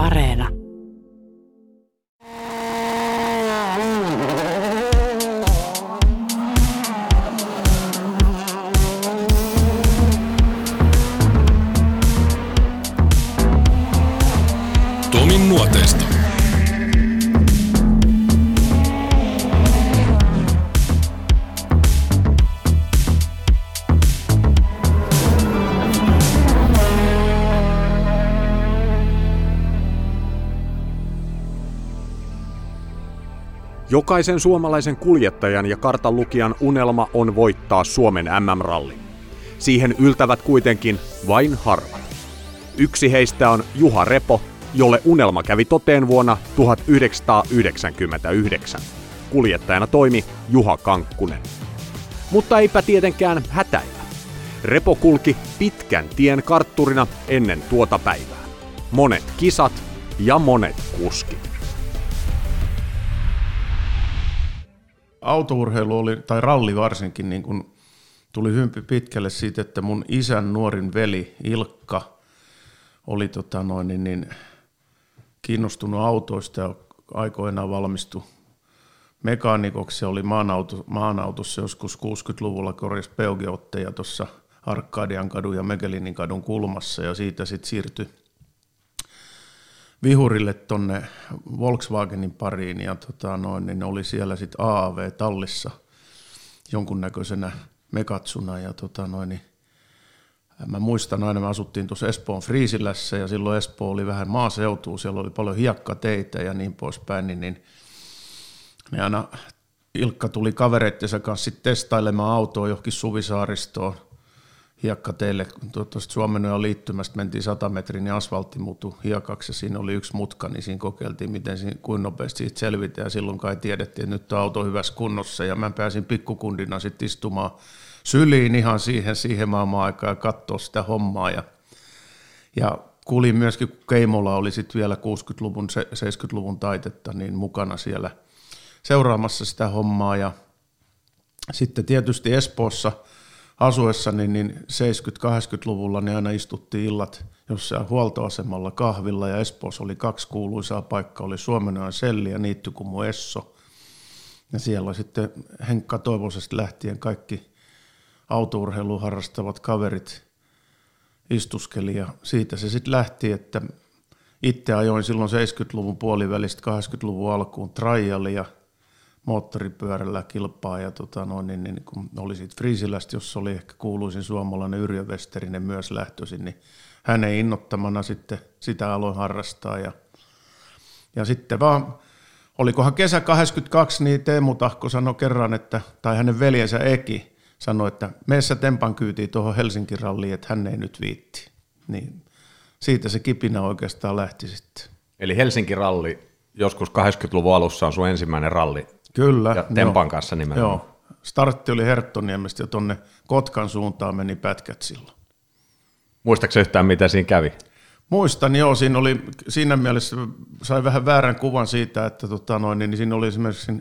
Areena. Jokaisen suomalaisen kuljettajan ja kartanlukijan unelma on voittaa Suomen MM-ralli. Siihen yltävät kuitenkin vain harvat. Yksi heistä on Juha Repo, jolle unelma kävi toteen vuonna 1999. Kuljettajana toimi Juha Kankkunen. Mutta eipä tietenkään hätäillä. Repo kulki pitkän tien kartturina ennen tuota päivää. Monet kisat ja monet kuskit. Autourheilu oli, tai ralli varsinkin, niin kun tuli hyvin pitkälle siitä, että mun isän nuorin veli Ilkka oli tota noin, niin, niin, kiinnostunut autoista ja aikoinaan valmistui mekaanikoksi. Oli maanauto, maanautossa joskus 60-luvulla korjasi Peugeotteja tuossa Arkadian kadun ja Megelinin kadun kulmassa ja siitä sitten siirtyi vihurille tonne Volkswagenin pariin ja tota noin, niin oli siellä sitten AAV-tallissa jonkunnäköisenä mekatsuna ja tota noin, niin Mä muistan aina, me asuttiin tuossa Espoon Friisilässä ja silloin Espoo oli vähän maaseutua, siellä oli paljon hiekkateitä ja niin poispäin, niin, niin ne aina Ilkka tuli kavereittensa kanssa sitten testailemaan autoa johonkin Suvisaaristoon hiekkateille, tuosta Suomenoja liittymästä mentiin 100 metrin niin asfaltti muuttui hiekaksi ja siinä oli yksi mutka, niin siinä kokeiltiin, miten siinä, kuinka nopeasti siitä selvitään. Ja silloin kai tiedettiin, että nyt on auto hyvässä kunnossa ja mä pääsin pikkukundina sitten istumaan syliin ihan siihen, siihen maailman aikaan ja katsoa sitä hommaa. Ja, ja kuulin myöskin, kun Keimola oli sitten vielä 60-luvun, 70-luvun taitetta, niin mukana siellä seuraamassa sitä hommaa. Ja sitten tietysti Espoossa – asuessani niin 70-80-luvulla niin aina istuttiin illat jossain huoltoasemalla kahvilla ja Espoossa oli kaksi kuuluisaa paikkaa, oli Suomenojan Selli ja Niittykumu Esso. Ja siellä sitten Henkka Toivosesta lähtien kaikki autourheilu harrastavat kaverit istuskeli ja siitä se sitten lähti, että itse ajoin silloin 70-luvun puolivälistä 80-luvun alkuun trialia – moottoripyörällä kilpaa ja tota noin, niin, niin, kun oli siitä Friisilästä, jossa oli ehkä kuuluisin suomalainen Yrjö Westerinen myös lähtöisin, niin hänen innottamana sitten sitä aloin harrastaa ja, ja sitten vaan olikohan kesä 82, niin Teemu Tahko sanoi kerran, että, tai hänen veljensä Eki sanoi, että meessä tempan kyytiin tuohon Helsinki ralliin, että hän ei nyt viitti. Niin siitä se kipinä oikeastaan lähti sitten. Eli Helsinki ralli joskus 80-luvun alussa on sun ensimmäinen ralli Kyllä. Ja Tempan joo, kanssa nimenomaan. Joo. Startti oli Herttoniemestä ja tuonne Kotkan suuntaan meni pätkät silloin. Muistaakseni yhtään, mitä siinä kävi? Muistan, joo. Siinä, oli, siinä mielessä sai vähän väärän kuvan siitä, että tota noin, niin siinä oli esimerkiksi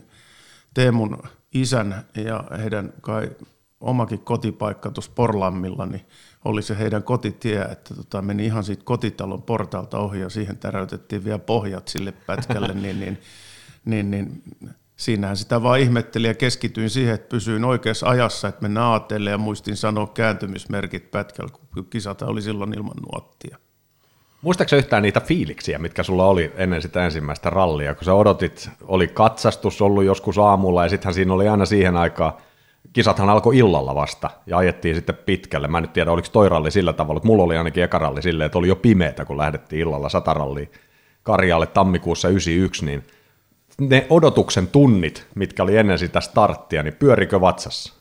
Teemun isän ja heidän kai omakin kotipaikka tuossa Porlammilla, niin oli se heidän kotitie, että tota, meni ihan siitä kotitalon portaalta ohi ja siihen täräytettiin vielä pohjat sille pätkälle, niin, niin, niin, niin siinähän sitä vaan ihmetteli ja keskityin siihen, että pysyin oikeassa ajassa, että mennään aatteelle ja muistin sanoa kääntymismerkit pätkällä, kun kisata oli silloin ilman nuottia. Muistaaksä yhtään niitä fiiliksiä, mitkä sulla oli ennen sitä ensimmäistä rallia, kun sä odotit, oli katsastus ollut joskus aamulla ja sittenhän siinä oli aina siihen aikaan, kisathan alkoi illalla vasta ja ajettiin sitten pitkälle. Mä en nyt tiedä, oliko toi ralli sillä tavalla, että mulla oli ainakin eka ralli silleen, että oli jo pimeätä, kun lähdettiin illalla sataralliin Karjaalle tammikuussa 91, niin – ne odotuksen tunnit, mitkä oli ennen sitä starttia, niin pyörikö vatsassa?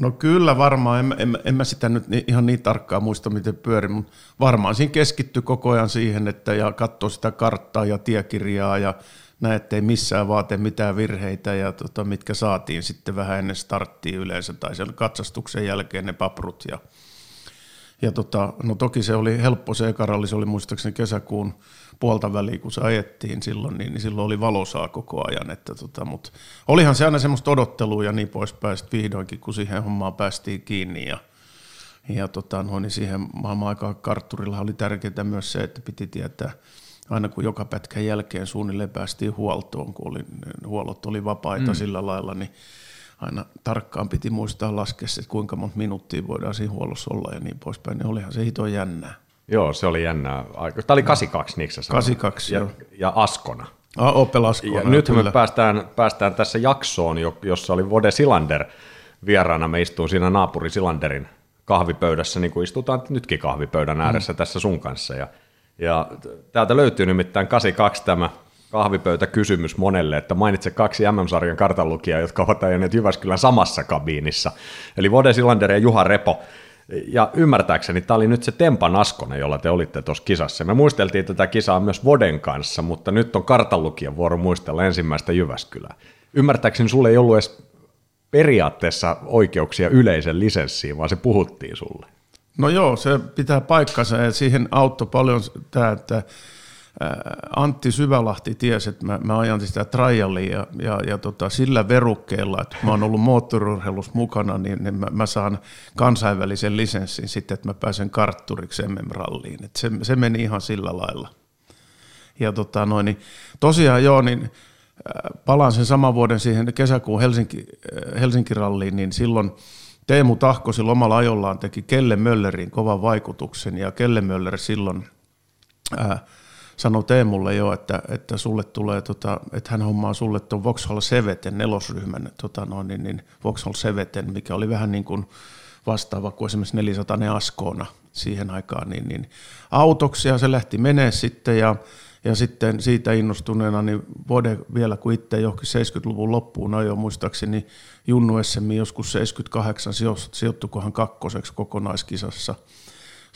No kyllä varmaan, en, en, en mä sitä nyt ihan niin tarkkaan muista, miten pyöri, mutta varmaan siinä keskittyi koko ajan siihen, että ja katsoi sitä karttaa ja tiekirjaa ja näin, ettei missään vaate mitään virheitä ja tota, mitkä saatiin sitten vähän ennen starttia yleensä tai sen katsastuksen jälkeen ne paprut ja ja tota, no toki se oli helppo se ekaralli, se oli muistaakseni kesäkuun puolta väliin, kun se ajettiin silloin, niin, niin silloin oli valosaa koko ajan. Että tota, mutta olihan se aina semmoista odottelua ja niin poispäin, sitten vihdoinkin, kun siihen hommaan päästiin kiinni ja, ja tota, no, niin siihen maailman aikaa kartturilla oli tärkeää myös se, että piti tietää aina kun joka pätkän jälkeen suunnilleen päästiin huoltoon, kun oli, huollot oli vapaita mm. sillä lailla, niin aina tarkkaan piti muistaa laskea, että kuinka monta minuuttia voidaan siinä huollossa olla ja niin poispäin. Niin olihan se hito jännää. Joo, se oli jännää. Tämä oli 82, niin 82, ja, ja Askona. Ah, Opel Askona. Ja nyt me päästään, päästään tässä jaksoon, jossa oli Vode Silander vieraana. Me istuin siinä naapuri Silanderin kahvipöydässä, niin kuin istutaan nytkin kahvipöydän ääressä mm. tässä sun kanssa. Ja, ja täältä löytyy nimittäin 82 tämä kahvipöytäkysymys monelle, että mainitse kaksi MM-sarjan kartanlukijaa, jotka ovat ajaneet Jyväskylän samassa kabiinissa. Eli Vode Silander ja Juha Repo. Ja ymmärtääkseni tämä oli nyt se Tempan Askonen, jolla te olitte tuossa kisassa. Me muisteltiin tätä kisaa myös Voden kanssa, mutta nyt on kartanlukijan vuoro muistella ensimmäistä Jyväskylää. Ymmärtääkseni sulle ei ollut edes periaatteessa oikeuksia yleisen lisenssiin, vaan se puhuttiin sulle. No joo, se pitää paikkansa ja siihen auttoi paljon tämä, että Antti Syvälahti tiesi, että mä, mä ajan sitä trialia ja, ja, ja tota, sillä verukkeella, että mä oon ollut moottoriurheilussa mukana, niin, niin mä, mä, saan kansainvälisen lisenssin sitten, että mä pääsen kartturiksi MM-ralliin. Et se, se meni ihan sillä lailla. Ja tota, noin, niin, tosiaan joo, niin palaan sen saman vuoden siihen kesäkuun Helsinki, Helsinki-ralliin, niin silloin Teemu Tahkosi omalla ajollaan teki Kelle Möllerin kovan vaikutuksen, ja Kelle Möller silloin ää, sanoi Teemulle jo, että, että sulle tulee, tota, että hän hommaa sulle tuon Vauxhall Seveten nelosryhmän, tota noin, niin, niin Vauxhall Seveten, mikä oli vähän niin kuin vastaava kuin esimerkiksi 400 Askoona siihen aikaan, niin, niin autoksi ja se lähti menee sitten ja, ja sitten siitä innostuneena, niin Vode vielä kun itse johonkin 70-luvun loppuun ajoi muistaakseni Junnu SM joskus 78 sijoittukohan kakkoseksi kokonaiskisassa –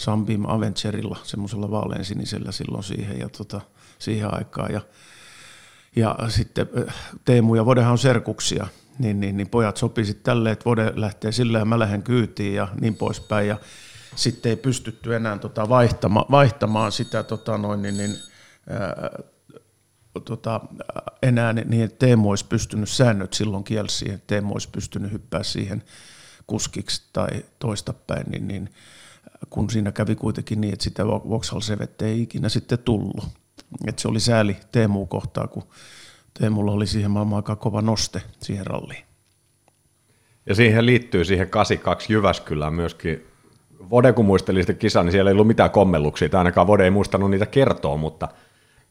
Sunbeam Avengerilla, semmoisella vaaleansinisellä silloin siihen, ja tota, siihen aikaan. Ja, ja sitten äh, Teemu ja Vodehan on serkuksia, niin, niin, niin pojat sopi sitten tälleen, että Vode lähtee sillä ja mä lähden kyytiin ja niin poispäin. Ja sitten ei pystytty enää tota vaihtama, vaihtamaan sitä tota noin, niin, niin, ää, äh, tota, enää niin, että Teemu olisi pystynyt säännöt silloin kielsi siihen, että Teemu olisi pystynyt hyppää siihen kuskiksi tai toistapäin, niin, niin kun siinä kävi kuitenkin niin, että sitä Vauxhall Sevettä ei ikinä sitten tullut. Et se oli sääli Teemu kohtaa, kun Teemulla oli siihen maailman aika kova noste siihen ralliin. Ja siihen liittyy siihen 82 Jyväskylään myöskin. Vode kun muisteli sitä kisaa, niin siellä ei ollut mitään kommelluksia, tai ainakaan Vode ei muistanut niitä kertoa, mutta –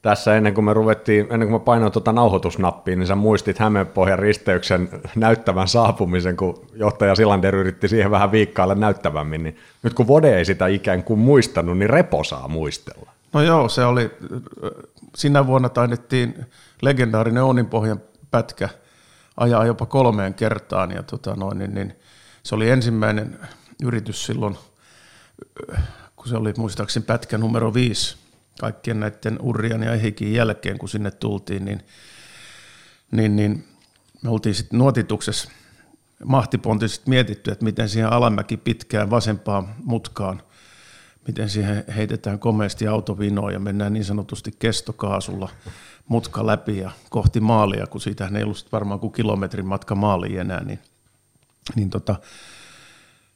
tässä ennen kuin me ruvettiin, ennen kuin mä painoin tuota nauhoitusnappia, niin sä muistit Hämeenpohjan risteyksen näyttävän saapumisen, kun johtaja Silander yritti siihen vähän viikkailla näyttävämmin, niin nyt kun Vode ei sitä ikään kuin muistanut, niin Repo saa muistella. No joo, se oli, sinä vuonna taidettiin legendaarinen Oninpohjan pätkä ajaa jopa kolmeen kertaan, ja tota noin, niin, niin, se oli ensimmäinen yritys silloin, kun se oli muistaakseni pätkä numero viisi kaikkien näiden Urrian ja Ehikin jälkeen, kun sinne tultiin, niin, niin, niin me oltiin sitten nuotituksessa mahtipontisesti mietitty, että miten siihen alamäki pitkään vasempaan mutkaan, miten siihen heitetään komeasti autovinoa ja mennään niin sanotusti kestokaasulla mutka läpi ja kohti maalia, kun siitä ei ollut varmaan kuin kilometrin matka maaliin enää, niin, niin tota,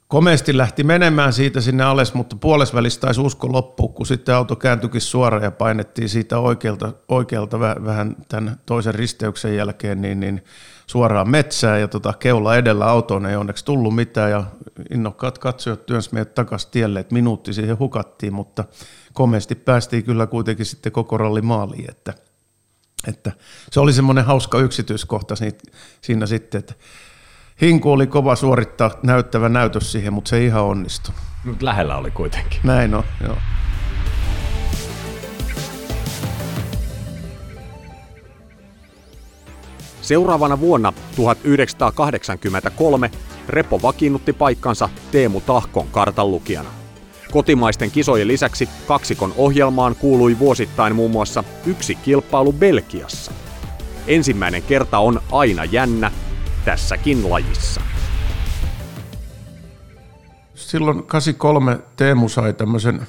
komeasti lähti menemään siitä sinne alas, mutta puolesvälissä taisi usko loppua, kun sitten auto kääntyikin suoraan ja painettiin siitä oikealta, oikealta vähän tämän toisen risteyksen jälkeen niin, niin suoraan metsään ja tota, keula edellä autoon ei onneksi tullut mitään. Ja innokkaat katsojat työnsi meidät takaisin tielle, että minuutti siihen hukattiin, mutta komeasti päästiin kyllä kuitenkin sitten koko ralli maaliin, että, että se oli semmoinen hauska yksityiskohta siinä sitten, että Hinku oli kova suorittaa näyttävä näytös siihen, mutta se ei ihan onnistu. Nyt lähellä oli kuitenkin. Näin on, joo. Seuraavana vuonna 1983 Repo vakiinnutti paikkansa Teemu Tahkon kartanlukijana. Kotimaisten kisojen lisäksi kaksikon ohjelmaan kuului vuosittain muun muassa yksi kilpailu Belgiassa. Ensimmäinen kerta on aina jännä, tässäkin lajissa. Silloin 83 Teemu sai tämmöisen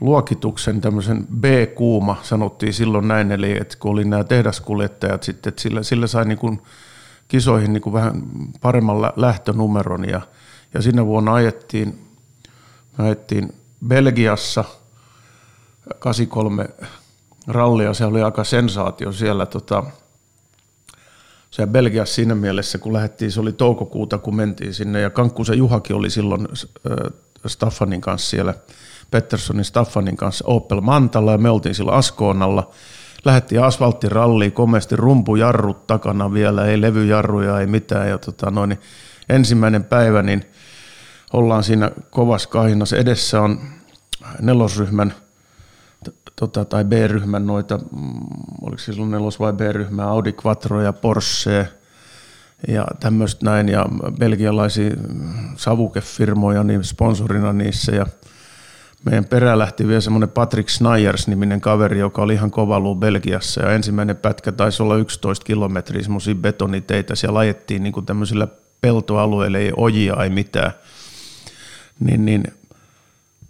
luokituksen, tämmöisen B-kuuma, sanottiin silloin näin, eli että kun oli nämä tehdaskuljettajat sitten, että sillä, sillä sai niin kuin kisoihin niin kuin vähän paremman lähtönumeron ja, ja siinä vuonna ajettiin, ajettiin Belgiassa 83 rallia. Se oli aika sensaatio siellä tota, se Belgiassa siinä mielessä, kun lähdettiin, se oli toukokuuta, kun mentiin sinne, ja Kankkusen Juhakin oli silloin Staffanin kanssa siellä, Petterssonin Staffanin kanssa Opel Mantalla, ja me oltiin sillä Askoonalla. Lähettiin asfalttiralliin, komeasti rumpujarrut takana vielä, ei levyjarruja, ei mitään, ja tota, noin, niin ensimmäinen päivä, niin ollaan siinä kovassa kahinassa. Edessä on nelosryhmän – tota, tai B-ryhmän noita, mm, oliko se silloin nelos- vai B-ryhmää, Audi Quattro ja Porsche ja tämmöistä näin, ja belgialaisia savukefirmoja niin sponsorina niissä, ja meidän perä lähti vielä semmoinen Patrick Snijers-niminen kaveri, joka oli ihan kova luu Belgiassa, ja ensimmäinen pätkä taisi olla 11 kilometriä semmoisia betoniteitä, siellä ajettiin niin tämmöisillä peltoalueilla, ei ojia, ei mitään, niin, niin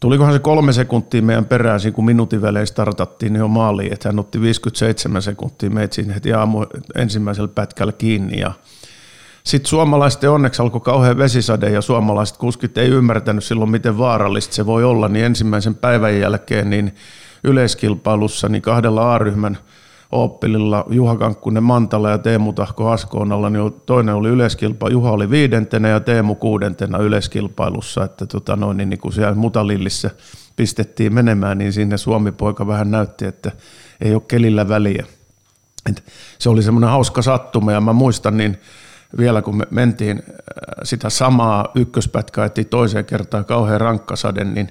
Tulikohan se kolme sekuntia meidän perään, kun minuutin välein startattiin niin jo maaliin, että hän otti 57 sekuntia meitä siinä heti aamu ensimmäisellä pätkällä kiinni ja sitten suomalaisten onneksi alkoi kauhean vesisade ja suomalaiset kuskit ei ymmärtänyt silloin, miten vaarallista se voi olla, niin ensimmäisen päivän jälkeen niin yleiskilpailussa niin kahdella A-ryhmän – Oppililla Juha Kankkunen Mantala ja Teemu Tahko Askoonalla, niin toinen oli yleiskilpailu, Juha oli viidentenä ja Teemu kuudentena yleiskilpailussa, että tota noin, niin, niin kun siellä Mutalillissä pistettiin menemään, niin sinne Suomi-poika vähän näytti, että ei ole kelillä väliä. Et se oli semmoinen hauska sattuma ja mä muistan niin vielä kun me mentiin äh, sitä samaa ykköspätkää, toiseen kertaan kauhean rankkasade, niin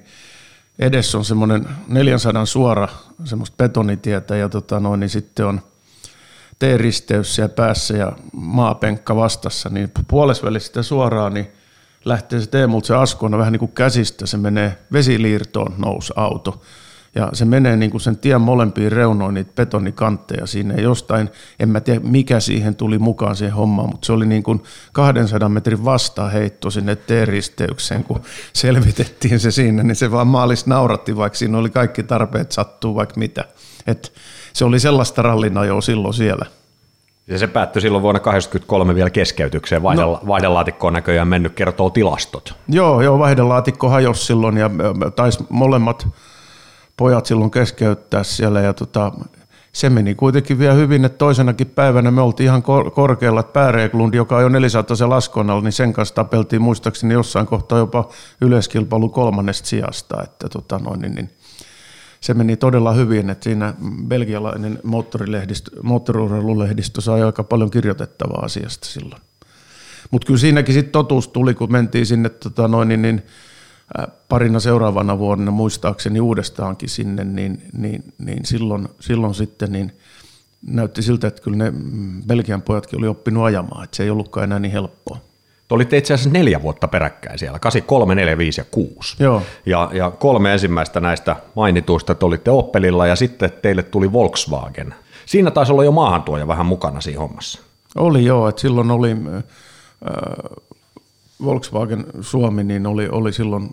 edessä on semmoinen 400 suora semmoista betonitietä ja tota noin, niin sitten on T-risteys siellä päässä ja maapenkka vastassa, niin puolesvälissä suoraan niin lähtee se Teemulta se askona vähän niin kuin käsistä, se menee vesiliirtoon nousi auto ja se menee niin kuin sen tien molempiin reunoin niitä betonikantteja sinne. Ja jostain, en mä tiedä mikä siihen tuli mukaan siihen hommaan, mutta se oli niin kuin 200 metrin vastaheitto sinne T-risteykseen, kun selvitettiin se siinä, niin se vaan maalis nauratti, vaikka siinä oli kaikki tarpeet sattuu vaikka mitä. Et se oli sellaista rallinajoa silloin siellä. Ja se päättyi silloin vuonna 1983 vielä keskeytykseen. Vaihdela- no. Vaihdelaatikko on näköjään mennyt, kertoo tilastot. Joo, joo, vaihdelaatikko hajosi silloin ja taisi molemmat pojat silloin keskeyttää siellä ja tota, se meni kuitenkin vielä hyvin, että toisenakin päivänä me oltiin ihan kor- korkealla, että Pääreeklund, joka on jo 400 se laskonalla, niin sen kanssa tapeltiin muistaakseni jossain kohtaa jopa yleiskilpailu kolmannesta sijasta, että tota noin, niin, niin se meni todella hyvin, että siinä belgialainen moottoriurheilulehdistö sai aika paljon kirjoitettavaa asiasta silloin. Mutta kyllä siinäkin sitten totuus tuli, kun mentiin sinne tota noin, niin, niin parina seuraavana vuonna muistaakseni uudestaankin sinne, niin, niin, niin silloin, silloin sitten niin näytti siltä, että kyllä ne Belgian pojatkin oli oppinut ajamaan, että se ei ollutkaan enää niin helppoa. Te olitte itse asiassa neljä vuotta peräkkäin siellä, 83, 4, 5 ja 6. Joo. Ja, ja kolme ensimmäistä näistä mainituista, että olitte Oppelilla ja sitten teille tuli Volkswagen. Siinä taisi olla jo maahantuoja vähän mukana siinä hommassa. Oli joo, että silloin oli äh, Volkswagen Suomi niin oli, oli silloin,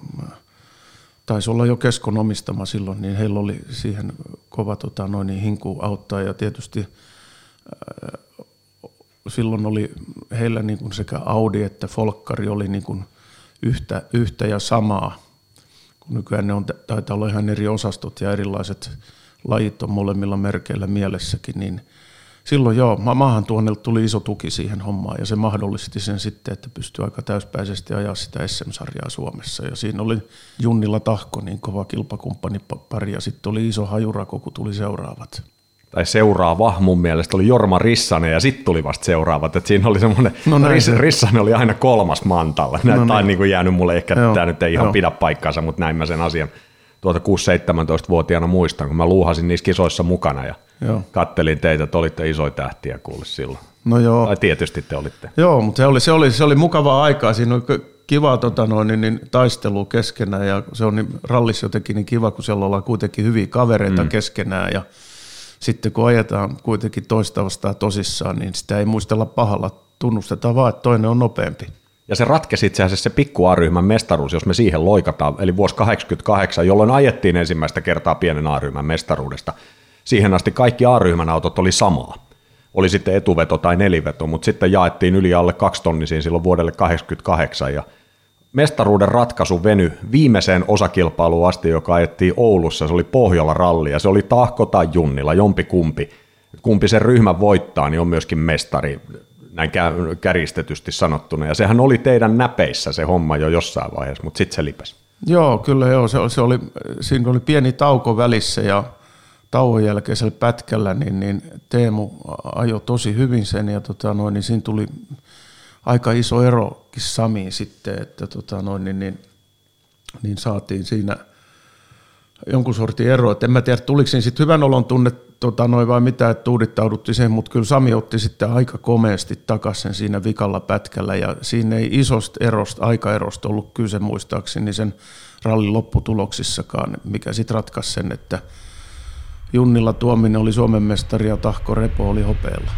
taisi olla jo keskon omistama silloin, niin heillä oli siihen kova tota, noin, niin hinku auttaa. Ja tietysti äh, silloin oli heillä niin kuin sekä Audi että Folkkari oli niin kuin yhtä, yhtä ja samaa, kun nykyään ne on, taitaa olla ihan eri osastot ja erilaiset lajit on molemmilla merkeillä mielessäkin, niin – silloin joo, maahan tuonnelta tuli iso tuki siihen hommaan ja se mahdollisti sen sitten, että pystyi aika täyspäisesti ajaa sitä SM-sarjaa Suomessa. Ja siinä oli Junnilla Tahko niin kova kilpakumppani pari ja sitten oli iso hajurako, kun tuli seuraavat tai seuraava mun mielestä oli Jorma Rissanen ja sitten tuli vasta seuraavat. Et siinä oli semmoinen, no Riss, Rissanen oli aina kolmas mantalla. No niin. Tai niin kuin jäänyt mulle ehkä, tämä nyt ei ihan Joo. pidä paikkaansa, mutta näin mä sen asian tuota 6-17-vuotiaana muistan, kun mä luuhasin niissä kisoissa mukana ja joo. kattelin teitä, että olitte isoja tähtiä kuulle silloin. No joo. Tai tietysti te olitte. Joo, mutta se oli, se oli, se oli mukavaa aikaa. Siinä oli kiva tota noin, niin, niin, taistelu keskenään ja se on niin, rallissa jotenkin niin kiva, kun siellä ollaan kuitenkin hyviä kavereita mm. keskenään ja sitten kun ajetaan kuitenkin toista vastaan tosissaan, niin sitä ei muistella pahalla. Tunnustetaan vaan, että toinen on nopeampi. Ja se ratkesi itse asiassa se pikku A-ryhmän mestaruus, jos me siihen loikataan, eli vuosi 88, jolloin ajettiin ensimmäistä kertaa pienen A-ryhmän mestaruudesta. Siihen asti kaikki A-ryhmän autot oli samaa. Oli sitten etuveto tai neliveto, mutta sitten jaettiin yli alle kaksi tonnisiin silloin vuodelle 88 ja mestaruuden ratkaisu veny viimeiseen osakilpailuun asti, joka ajettiin Oulussa. Se oli Pohjola ralli ja se oli Tahko tai Junnilla, jompi kumpi. Kumpi sen ryhmän voittaa, niin on myöskin mestari, näin kärjistetysti sanottuna. Ja sehän oli teidän näpeissä se homma jo jossain vaiheessa, mutta sitten se lipesi. Joo, kyllä joo. Se, se oli, siinä oli pieni tauko välissä ja tauon jälkeisellä pätkällä niin, niin Teemu ajoi tosi hyvin sen ja tota, noin, niin siinä tuli aika iso erokin Samiin sitten, että tota, noin, niin, niin, niin saatiin siinä jonkun sortin ero. Et en mä tiedä, tuliko siinä sitten hyvän olon tunne tota, noin vai mitä, että tuudittauduttiin siihen, mutta kyllä Sami otti sitten aika komeasti takaisin siinä vikalla pätkällä ja siinä ei isosta erosta, aikaerosta ollut kyse muistaakseni sen rallin lopputuloksissakaan, mikä sitten ratkaisi sen, että Junnilla Tuominen oli Suomen mestari ja Tahko Repo oli hopeella.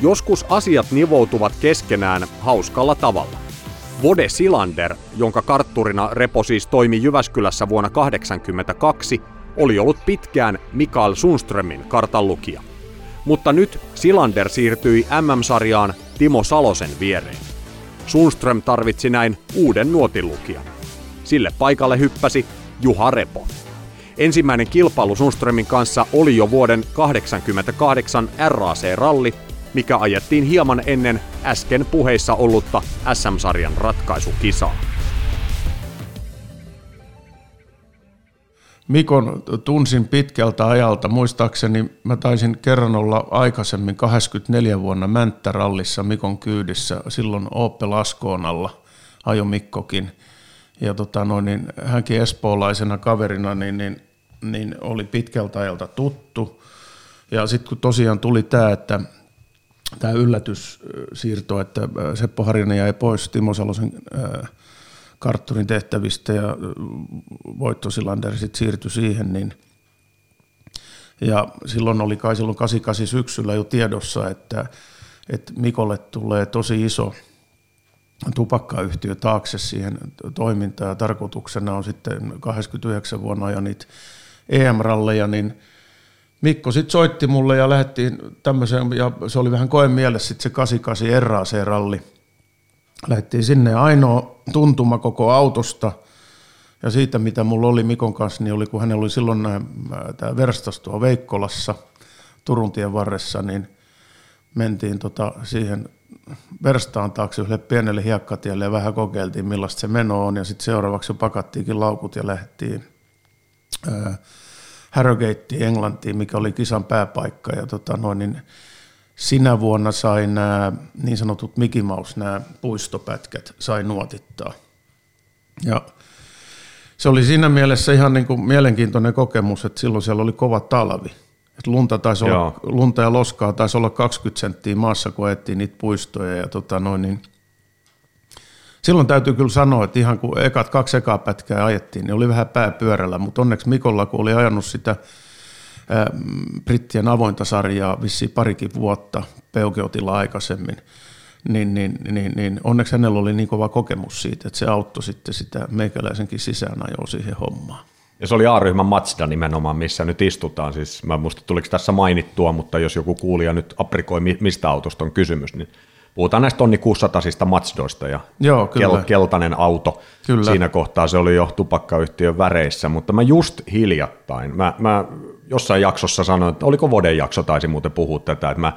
Joskus asiat nivoutuvat keskenään hauskalla tavalla. Vode Silander, jonka kartturina Repo siis toimi Jyväskylässä vuonna 1982, oli ollut pitkään Mikael Sundströmin kartanlukija. Mutta nyt Silander siirtyi MM-sarjaan Timo Salosen viereen. Sundström tarvitsi näin uuden nuotilukijan. Sille paikalle hyppäsi Juha Repo. Ensimmäinen kilpailu Sundströmin kanssa oli jo vuoden 1988 RAC-ralli, mikä ajettiin hieman ennen äsken puheissa ollutta SM-sarjan ratkaisukisaa. Mikon tunsin pitkältä ajalta. Muistaakseni mä taisin kerran olla aikaisemmin 24 vuonna Mänttärallissa Mikon kyydissä. Silloin Opel Askoonalla ajo Mikkokin. Ja tota noin, niin hänkin espoolaisena kaverina niin, niin, niin oli pitkältä ajalta tuttu. Ja sitten kun tosiaan tuli tämä, että tämä yllätyssiirto, että Seppo Harjanen jäi pois Timo Salosen kartturin tehtävistä ja Voitto Silander sitten siirtyi siihen, niin ja silloin oli kai silloin 88 syksyllä jo tiedossa, että, että Mikolle tulee tosi iso tupakkayhtiö taakse siihen toimintaan. Ja tarkoituksena on sitten 89 vuonna ja niitä EM-ralleja, niin Mikko sitten soitti mulle ja lähdettiin tämmöiseen, ja se oli vähän koen mielessä sitten se 88 RAC-ralli. Lähdettiin sinne ainoa tuntuma koko autosta ja siitä, mitä mulla oli Mikon kanssa, niin oli, kun hänellä oli silloin tämä verstas tuo Veikkolassa Turun tien varressa, niin mentiin tota siihen verstaan taakse yhdelle pienelle hiekkatielle ja vähän kokeiltiin, millaista se meno on. Ja sitten seuraavaksi jo pakattiinkin laukut ja lähdettiin Harrogateen Englantiin, mikä oli kisan pääpaikka. Ja tota noin, niin sinä vuonna sain nämä niin sanotut Mickey Mouse, nämä puistopätkät, sai nuotittaa. Ja se oli siinä mielessä ihan niin kuin mielenkiintoinen kokemus, että silloin siellä oli kova talvi. Et lunta, taisi olla, lunta ja loskaa taisi olla 20 senttiä maassa, kun ajettiin niitä puistoja. Ja tota noin, niin silloin täytyy kyllä sanoa, että ihan kun ekat kaksi ekaa pätkää ajettiin, niin oli vähän pääpyörällä, mutta onneksi Mikolla, kun oli ajanut sitä ää, brittien avointa sarjaa vissiin parikin vuotta Peugeotilla aikaisemmin, niin, niin, niin, niin onneksi hänellä oli niin kova kokemus siitä, että se auttoi sitten sitä meikäläisenkin sisäänajoa siihen hommaan. Ja se oli A-ryhmän Mazda nimenomaan, missä nyt istutaan. Siis mä muista, tuliko tässä mainittua, mutta jos joku kuulija nyt aprikoi, mistä autosta on kysymys, niin puhutaan näistä tonni 600 Mazdoista ja Joo, kyllä. Kel- keltainen auto. Kyllä. Siinä kohtaa se oli jo tupakkayhtiön väreissä, mutta mä just hiljattain, mä, mä jossain jaksossa sanoin, että oliko Voden jakso, taisi muuten puhua tätä, että mä,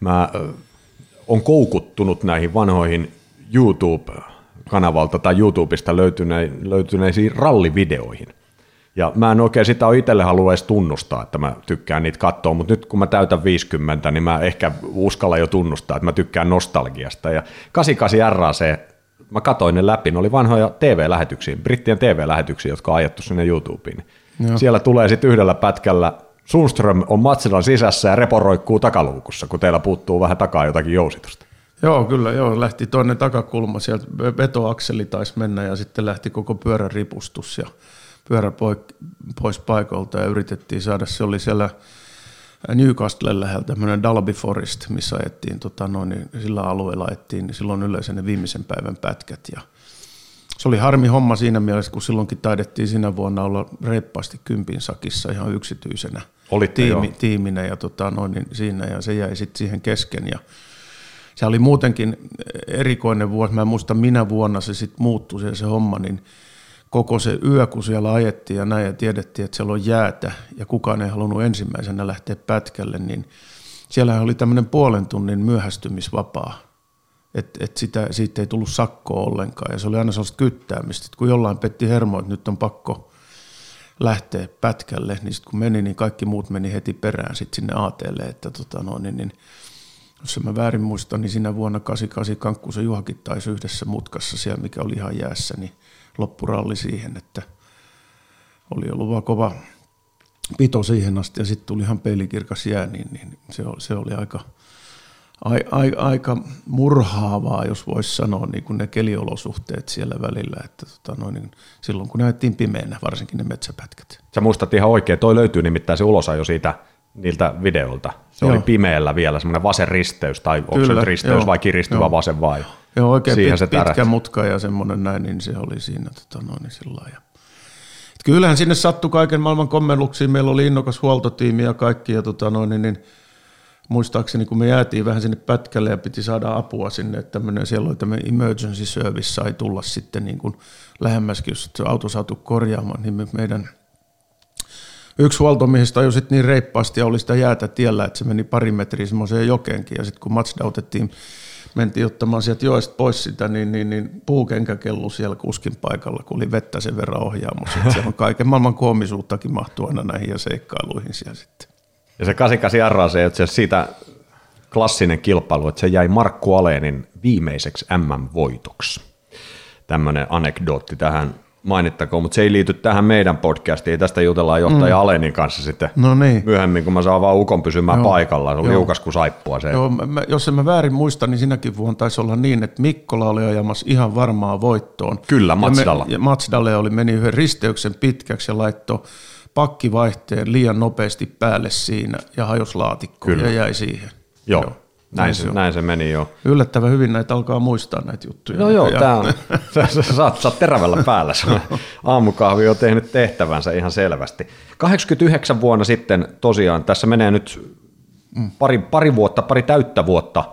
mä on koukuttunut näihin vanhoihin YouTube-kanavalta tai YouTubesta löytyneisiin rallivideoihin. Ja mä en oikein sitä ole itselle halua edes tunnustaa, että mä tykkään niitä katsoa, mutta nyt kun mä täytän 50, niin mä ehkä uskalla jo tunnustaa, että mä tykkään nostalgiasta. Ja 88 RAC, mä katoin ne läpi, ne oli vanhoja TV-lähetyksiä, brittien TV-lähetyksiä, jotka on ajettu sinne YouTubeen. Joo. Siellä tulee sitten yhdellä pätkällä Sundström on Matsilan sisässä ja Repo roikkuu takaluukussa, kun teillä puuttuu vähän takaa jotakin jousitusta. Joo, kyllä, joo. Lähti toinen takakulma, sieltä vetoakseli taisi mennä ja sitten lähti koko pyörän ripustus ja pyörä pois paikalta ja yritettiin saada, se oli siellä Newcastle lähellä tämmöinen Dalby Forest, missä ajettiin, tota noin, niin sillä alueella ajettiin silloin yleensä ne viimeisen päivän pätkät. Ja se oli harmi homma siinä mielessä, kun silloinkin taidettiin siinä vuonna olla reippaasti kympin sakissa ihan yksityisenä tiimi, tiiminä ja tota, noin, niin siinä. Ja se jäi sitten siihen kesken. Ja se oli muutenkin erikoinen vuosi. Mä en muista minä vuonna se sitten muuttui se, se homma, niin koko se yö, kun siellä ajettiin ja näin ja tiedettiin, että siellä on jäätä ja kukaan ei halunnut ensimmäisenä lähteä pätkälle, niin siellä oli tämmöinen puolen tunnin myöhästymisvapaa. Että et sitä, siitä ei tullut sakkoa ollenkaan ja se oli aina sellaista kyttäämistä, että kun jollain petti hermo, että nyt on pakko lähteä pätkälle, niin sitten kun meni, niin kaikki muut meni heti perään sitten sinne ATlle, että tota no, niin, niin jos mä väärin muistan, niin siinä vuonna 88 Kankkusen Juhakin taisi yhdessä mutkassa siellä, mikä oli ihan jäässä, niin loppuralli siihen, että oli ollut vaan kova pito siihen asti ja sitten tuli ihan peilikirkas jää, niin, niin se, se oli aika, ai, ai, aika murhaavaa, jos voisi sanoa, niin kuin ne keliolosuhteet siellä välillä, että tota, noin, niin silloin kun näettiin pimeänä, varsinkin ne metsäpätkät. Sä muistat ihan oikein, toi löytyy nimittäin se ulosajo siitä niiltä videolta. Se joo. oli pimeällä vielä, semmoinen vasen risteys, tai onko Kyllä, se risteys joo, vai kiristyvä joo. vasen vai? Joo, oikein Siihen pit, se pitkä mutka ja semmoinen näin, niin se oli siinä tota noin, niin sillä ja. Kyllähän sinne sattui kaiken maailman kommelluksiin. Meillä oli innokas huoltotiimi ja kaikki. Ja tota noin, niin, niin muistaakseni, kun me jäätiin vähän sinne pätkälle ja piti saada apua sinne, että tämmöinen, siellä oli tämmöinen emergency service sai tulla sitten niin kuin lähemmäskin, jos auto saatu korjaamaan, niin me meidän yksi huoltomiehistä ajoi sitten niin reippaasti ja oli sitä jäätä tiellä, että se meni pari metriä semmoiseen jokeenkin ja sitten kun Mazda otettiin mentiin ottamaan sieltä joesta pois sitä, niin, niin, niin puukenkä kellu siellä kuskin paikalla, kun oli vettä sen verran ohjaamus. Se on kaiken maailman koomisuuttakin mahtuu aina näihin ja seikkailuihin siellä sitten. Ja se 88 arraa se, että se siitä klassinen kilpailu, että se jäi Markku Aleenin viimeiseksi MM-voitoksi. Tämmöinen anekdootti tähän mainittakoon, mutta se ei liity tähän meidän podcastiin. Tästä jutellaan johtaja mm. Alenin kanssa sitten no niin. myöhemmin, kun mä saan vaan ukon pysymään Joo. paikalla. Se oli liukas kuin saippua se. Joo, mä, jos en mä väärin muista, niin sinäkin vuonna taisi olla niin, että Mikkola oli ajamassa ihan varmaa voittoon. Kyllä, Matsidalla. Ja, me, ja Matsidalle oli meni yhden risteyksen pitkäksi ja laittoi pakkivaihteen liian nopeasti päälle siinä ja hajos laatikko ja jäi siihen. Joo. Joo. Näin se, näin se meni jo. Yllättävän hyvin näitä alkaa muistaa näitä juttuja. No joo, tämä on, sä, sä, saat, saat terävällä päällä. Aamukahvi on tehnyt tehtävänsä ihan selvästi. 89 vuonna sitten tosiaan, tässä menee nyt pari, pari vuotta, pari täyttä vuotta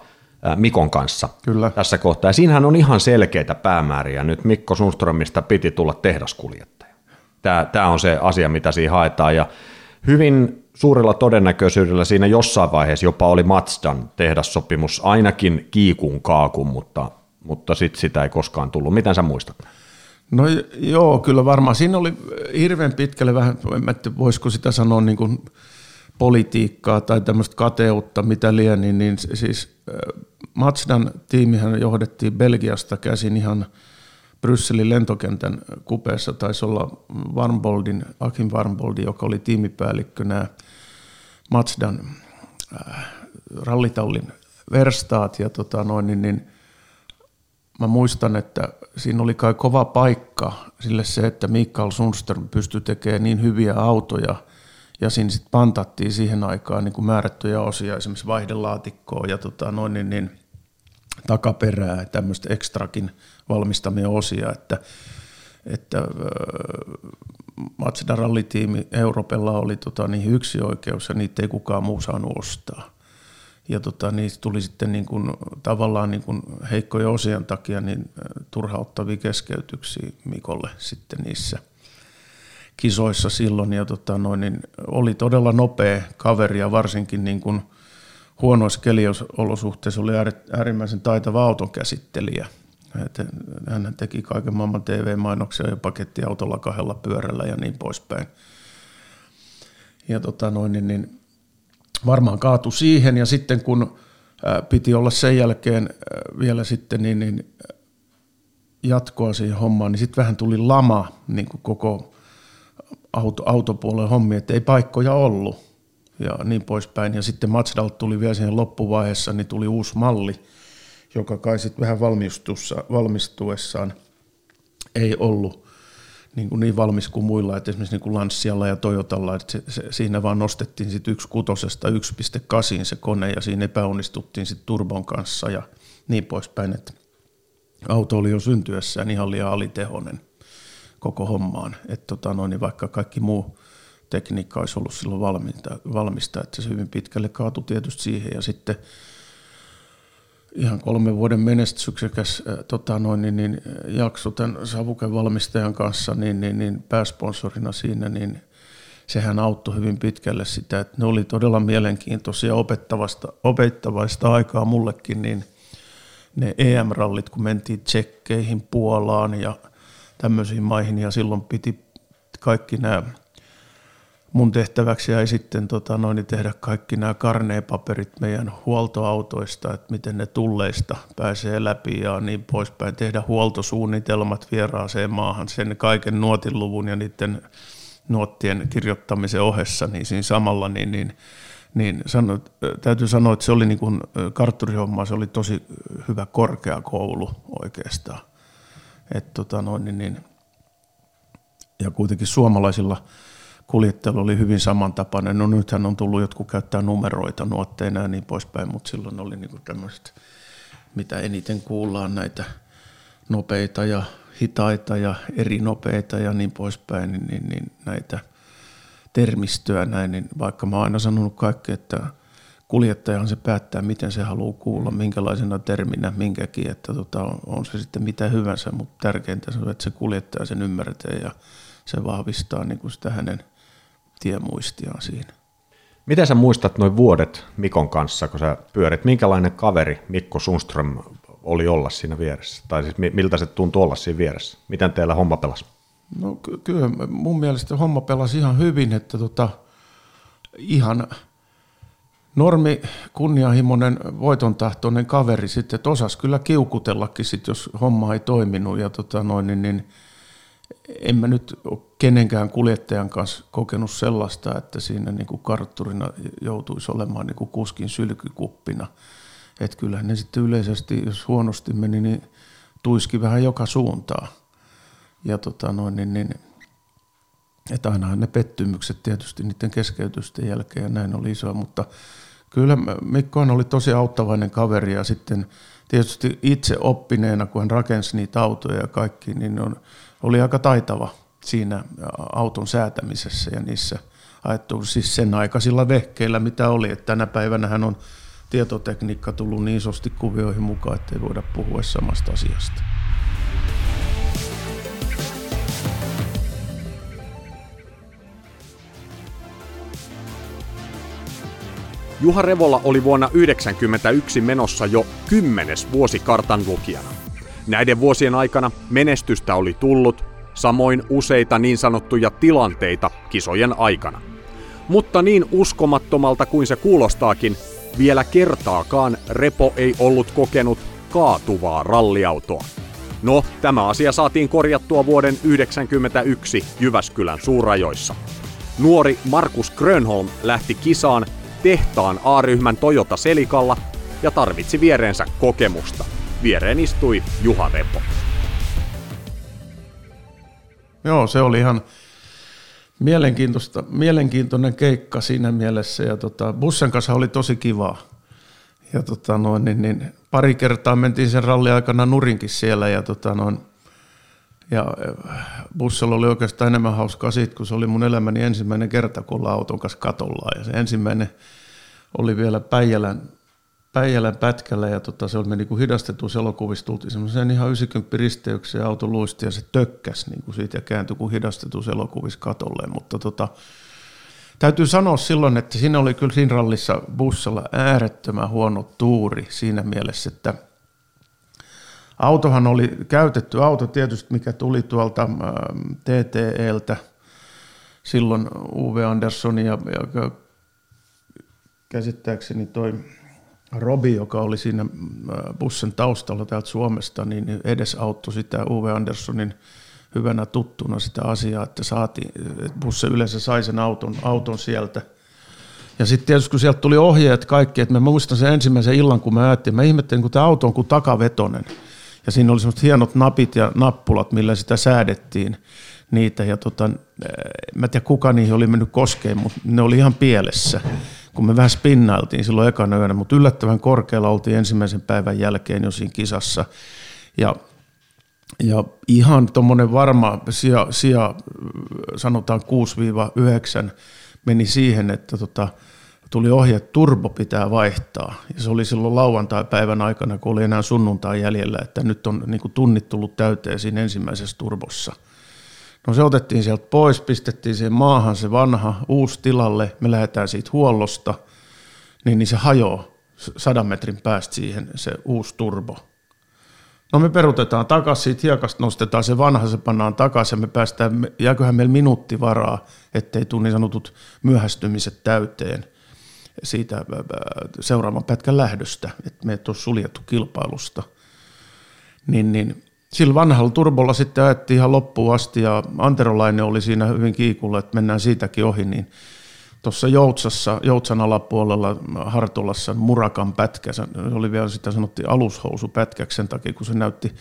Mikon kanssa Kyllä. tässä kohtaa. Ja siinähän on ihan selkeitä päämääriä. Nyt Mikko Sundströmistä piti tulla tehdaskuljettaja. Tämä, tämä on se asia, mitä siinä haetaan. Ja hyvin suurella todennäköisyydellä siinä jossain vaiheessa jopa oli Matsdan tehdassopimus, ainakin kiikun kaakun, mutta, mutta sit sitä ei koskaan tullut. Miten sä muistat? No joo, kyllä varmaan. Siinä oli hirveän pitkälle vähän, en tiedä, voisiko sitä sanoa niin kuin politiikkaa tai tämmöistä kateutta, mitä liian, niin, niin siis Matsdan tiimihän johdettiin Belgiasta käsin ihan – Brysselin lentokentän kupeessa taisi olla Warmboldin, Akin Warmboldi, joka oli tiimipäällikkönä Matsdan äh, rallitallin verstaat. Ja tota noin, niin, niin mä muistan, että siinä oli kai kova paikka sille se, että Mikael Sundström pystyi tekemään niin hyviä autoja. Ja siinä sitten pantattiin siihen aikaan niin kuin määrättyjä osia, esimerkiksi vaihdelaatikkoa ja tota noin, niin, niin takaperää, tämmöistä ekstrakin valmistamia osia, että, että Mazda rallitiimi Europella oli tota, niin yksi oikeus ja niitä ei kukaan muu saanut ostaa. Ja tota, niistä tuli sitten niin kuin, tavallaan niin kuin heikkoja osien takia niin turhauttavia keskeytyksiä Mikolle sitten niissä kisoissa silloin. Ja tota, noin, niin oli todella nopea kaveri ja varsinkin niin kuin huonoissa keliolosuhteissa oli äärimmäisen taitava auton käsittelijä – hän teki kaiken maailman TV-mainoksia ja pakettiautolla kahdella pyörällä ja niin poispäin. Ja tota noin, niin, niin varmaan kaatu siihen ja sitten kun piti olla sen jälkeen vielä sitten niin, niin jatkoa siihen hommaan, niin sitten vähän tuli lama niin kuin koko auto, autopuolen hommi, että ei paikkoja ollut ja niin poispäin. Ja sitten Mazdalta tuli vielä siihen loppuvaiheessa, niin tuli uusi malli – joka kai sitten vähän valmistuessaan ei ollut niin, kuin niin valmis kuin muilla, että esimerkiksi niin kuin Lancialla ja Toyotalla, että se, se, siinä vaan nostettiin sitten yksi kutosesta 1.8 se kone ja siinä epäonnistuttiin sitten turbon kanssa ja niin poispäin, että auto oli jo syntyessään ihan liian alitehonen koko hommaan. Että tota, no, niin vaikka kaikki muu tekniikka olisi ollut silloin valmista, valmista, että se hyvin pitkälle kaatui tietysti siihen. Ja sitten ihan kolmen vuoden menestyksekäs tota noin, niin, niin, jakso tämän Savuken valmistajan kanssa niin, niin, niin pääsponsorina siinä, niin sehän auttoi hyvin pitkälle sitä, että ne oli todella mielenkiintoisia opettavasta, opettavaista aikaa mullekin, niin ne EM-rallit, kun mentiin tsekkeihin, Puolaan ja tämmöisiin maihin, ja silloin piti kaikki nämä mun tehtäväksi jäi sitten tota, noin, tehdä kaikki nämä karneepaperit meidän huoltoautoista, että miten ne tulleista pääsee läpi ja niin poispäin. Tehdä huoltosuunnitelmat vieraaseen maahan, sen kaiken nuotiluvun ja niiden nuottien kirjoittamisen ohessa, niin siinä samalla niin, niin, niin sano, täytyy sanoa, että se oli niin kartturihomma, se oli tosi hyvä korkeakoulu oikeastaan. Et tota noin, niin, niin, ja kuitenkin suomalaisilla kuljettelu oli hyvin samantapainen. No nythän on tullut jotkut käyttää numeroita nuotteina ja niin poispäin, mutta silloin oli niin tämmöiset, mitä eniten kuullaan näitä nopeita ja hitaita ja eri nopeita ja niin poispäin, niin, niin, niin näitä termistöä näin, niin vaikka mä oon aina sanonut kaikki, että kuljettajahan se päättää, miten se haluaa kuulla, minkälaisena terminä minkäkin, että tota, on se sitten mitä hyvänsä, mutta tärkeintä on, että se kuljettaja sen ymmärtää ja se vahvistaa niin kuin sitä hänen tiemuistiaan siinä. Miten sä muistat noin vuodet Mikon kanssa, kun sä pyörit? Minkälainen kaveri Mikko Sundström oli olla siinä vieressä? Tai siis miltä se tuntui olla siinä vieressä? Miten teillä homma pelasi? No ky- kyllä mun mielestä homma pelasi ihan hyvin, että tota, ihan normi kunnianhimoinen voitontahtoinen kaveri sitten, että osasi kyllä kiukutellakin sit, jos homma ei toiminut ja tota noin, niin, niin en mä nyt ole kenenkään kuljettajan kanssa kokenut sellaista, että siinä niin kuin kartturina joutuisi olemaan niin kuin kuskin sylkykuppina. Että kyllähän ne sitten yleisesti, jos huonosti meni, niin tuiski vähän joka suuntaan. Ja tota noin, niin, niin, että ainahan ne pettymykset tietysti niiden keskeytysten jälkeen ja näin oli iso, mutta kyllä Mikkohan oli tosi auttavainen kaveri ja sitten tietysti itse oppineena, kun hän rakensi niitä autoja ja kaikki, niin on, oli aika taitava siinä auton säätämisessä ja niissä ajettu siis sen aikaisilla vehkeillä, mitä oli. Että tänä päivänä hän on tietotekniikka tullut niin isosti kuvioihin mukaan, että ei voida puhua samasta asiasta. Juha Revola oli vuonna 1991 menossa jo kymmenes vuosi kartan lukijana. Näiden vuosien aikana menestystä oli tullut, samoin useita niin sanottuja tilanteita kisojen aikana. Mutta niin uskomattomalta kuin se kuulostaakin, vielä kertaakaan Repo ei ollut kokenut kaatuvaa ralliautoa. No, tämä asia saatiin korjattua vuoden 1991 Jyväskylän suurajoissa. Nuori Markus Grönholm lähti kisaan tehtaan A-ryhmän Toyota Selikalla ja tarvitsi viereensä kokemusta. Viereen istui Juha Repo. Joo, se oli ihan mielenkiintoista, mielenkiintoinen keikka siinä mielessä. Ja tota, bussen kanssa oli tosi kivaa. Ja tota noin, niin, niin, pari kertaa mentiin sen ralli aikana nurinkin siellä ja, tota noin, ja bussilla oli oikeastaan enemmän hauskaa siitä, kun se oli mun elämäni ensimmäinen kerta, kun ollaan auton kanssa katolla. Ja se ensimmäinen oli vielä Päijälän Päijälän pätkällä ja tota, se meni niin hidastetussa elokuvissa, tultiin semmoiseen ihan 90 risteykseen auto luisti ja se tökkäs niin kuin siitä ja kääntyi kuin hidastetussa elokuvissa katolleen, mutta tota, täytyy sanoa silloin, että siinä oli kyllä siinä rallissa bussalla äärettömän huono tuuri siinä mielessä, että autohan oli käytetty auto tietysti, mikä tuli tuolta ähm, TTEltä, silloin Uwe Andersson ja, ja käsittääkseni toi Robi, joka oli siinä äh, bussen taustalla täältä Suomesta, niin edesauttoi sitä Uwe Anderssonin hyvänä tuttuna sitä asiaa, että saatiin, että busse yleensä sai sen auton, auton sieltä. Ja sitten tietysti kun sieltä tuli ohjeet kaikki, että mä muistan sen ensimmäisen illan, kun mä ajattelin, mä ihmettelin, kun tämä auto on kuin takavetonen. Ja siinä oli semmoiset hienot napit ja nappulat, millä sitä säädettiin niitä. Ja tota, mä en tiedä kuka niihin oli mennyt koskeen, mutta ne oli ihan pielessä kun me vähän spinnailtiin silloin ekana yönä, mutta yllättävän korkealla oltiin ensimmäisen päivän jälkeen jo siinä kisassa. Ja ja ihan tuommoinen varma sija, sija sanotaan 6-9 meni siihen, että tota, tuli ohje, että turbo pitää vaihtaa. Ja se oli silloin lauantai-päivän aikana, kun oli enää sunnuntai jäljellä, että nyt on niin tunnit tullut täyteen siinä ensimmäisessä turbossa. No se otettiin sieltä pois, pistettiin siihen maahan se vanha uusi tilalle, me lähdetään siitä huollosta, niin, niin se hajoaa sadan metrin päästä siihen se uusi turbo. No me perutetaan takaisin, siitä hiekasta nostetaan se vanha, se pannaan takaisin ja me päästään, jääköhän meillä minuutti varaa, ettei tule niin sanotut myöhästymiset täyteen siitä seuraavan pätkän lähdöstä, että me et ole suljettu kilpailusta. Niin, niin sillä vanhalla turbolla sitten ajettiin ihan loppuun asti ja Anterolainen oli siinä hyvin kiikulla, että mennään siitäkin ohi, niin tuossa Joutsassa, Joutsan alapuolella Hartolassa Murakan pätkä, se oli vielä sitä sanottiin alushousupätkäksi sen takia, kun se näytti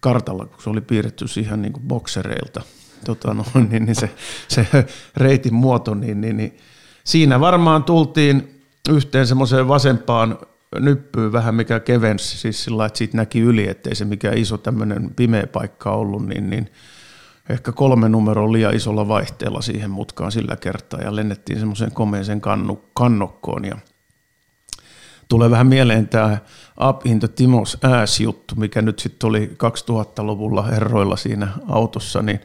kartalla, kun se oli piirretty siihen niin kuin boksereilta. Tota no, niin, niin se, se reitin muoto, niin, niin, niin siinä varmaan tultiin yhteen semmoiseen vasempaan nyppyyn vähän, mikä kevensi, siis sillä että siitä näki yli, ettei se mikään iso tämmöinen pimeä paikka ollut, niin, niin ehkä kolme numeroa liian isolla vaihteella siihen mutkaan sillä kertaa ja lennettiin semmoiseen komeeseen kannu, kannokkoon ja tulee vähän mieleen tämä Up in the Timos Ass-juttu, mikä nyt sitten oli 2000-luvulla herroilla siinä autossa, niin,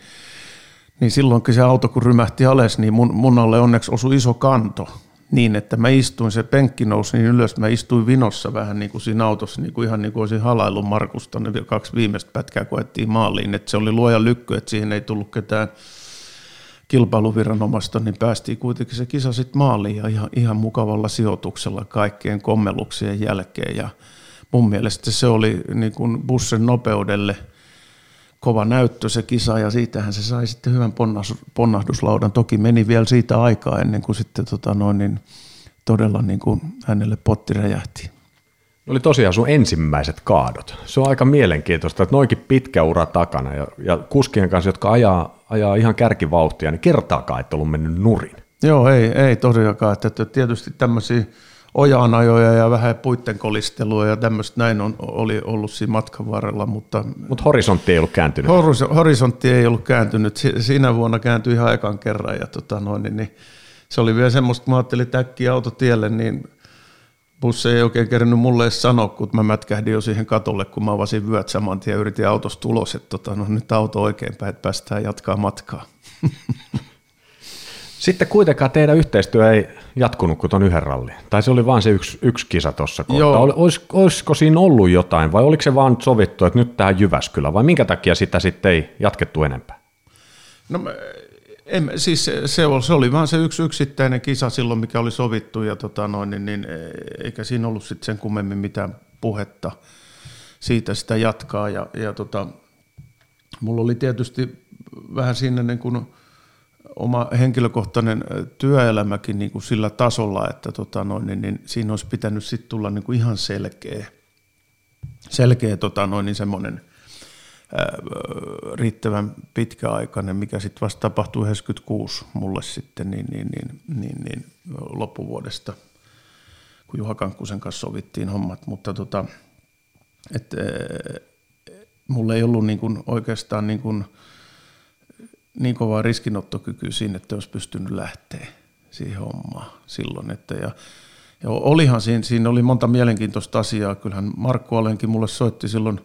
niin silloinkin se auto kun rymähti alas, niin mun, mun alle onneksi osui iso kanto, niin, että mä istuin, se penkki nousi niin ylös, mä istuin vinossa vähän niin kuin siinä autossa, niin kuin ihan niin kuin olisin halaillut Markusta, ne kaksi viimeistä pätkää koettiin maaliin, että se oli luoja lykky, että siihen ei tullut ketään kilpailuviranomaista, niin päästiin kuitenkin se kisa sitten maaliin ja ihan, ihan mukavalla sijoituksella kaikkien kommeluksien jälkeen ja mun mielestä se oli niin kuin bussen nopeudelle – kova näyttö se kisa ja siitähän se sai sitten hyvän ponnahduslaudan. Toki meni vielä siitä aikaa ennen kuin sitten tota noin, niin todella niin kuin hänelle potti räjähti. Oli tosiaan sun ensimmäiset kaadot. Se on aika mielenkiintoista, että noikin pitkä ura takana ja, ja kuskien kanssa, jotka ajaa, ajaa ihan kärkivauhtia, niin kertaakaan et ollut mennyt nurin. Joo, ei, ei tosiaankaan. Että tietysti tämmöisiä ojaanajoja ja vähän puitten kolistelua ja tämmöistä näin on, oli ollut siinä matkan varrella. Mutta Mut horisontti ei ollut kääntynyt. Horis, horisontti ei ollut kääntynyt. Siinä vuonna kääntyi ihan ekan kerran ja tota noin, niin, niin, se oli vielä semmoista, kun mä ajattelin täkkiä autotielle, niin bussi ei oikein kerännyt mulle edes sanoa, kun mä mätkähdin jo siihen katolle, kun mä avasin vyöt saman tien ja yritin autosta ulos, että tota, no, nyt auto oikeinpäin, että päästään jatkaa matkaa. Sitten kuitenkaan teidän yhteistyö ei jatkunut kuin tuon yhden rallin. Tai se oli vain se yksi, yksi kisa tuossa kohtaa. Olis, olisiko siinä ollut jotain vai oliko se vaan sovittu, että nyt tähän Jyväskylä vai minkä takia sitä sitten ei jatkettu enempää? No en, siis se, se, oli, se oli vaan se yksi yksittäinen kisa silloin, mikä oli sovittu ja tota noin, niin, niin, eikä siinä ollut sitten sen kummemmin mitään puhetta siitä sitä jatkaa ja, ja tota, mulla oli tietysti vähän siinä niin kuin oma henkilökohtainen työelämäkin niin kuin sillä tasolla, että tota noin, niin, niin siinä olisi pitänyt sitten tulla niin kuin ihan selkeä, selkeä tota noin, niin semmoinen ää, riittävän pitkäaikainen, mikä sitten vasta tapahtui 96 mulle sitten niin, niin, niin, niin, niin loppuvuodesta, kun Juha Kankkusen kanssa sovittiin hommat, mutta tota, et, ää, mulla ei ollut niin kuin oikeastaan niin kuin, niin kovaa riskinottokykyä siinä, että olisi pystynyt lähteä siihen hommaan silloin. Että ja, ja olihan siinä, siinä oli monta mielenkiintoista asiaa. Kyllähän Markku Alenkin mulle soitti silloin,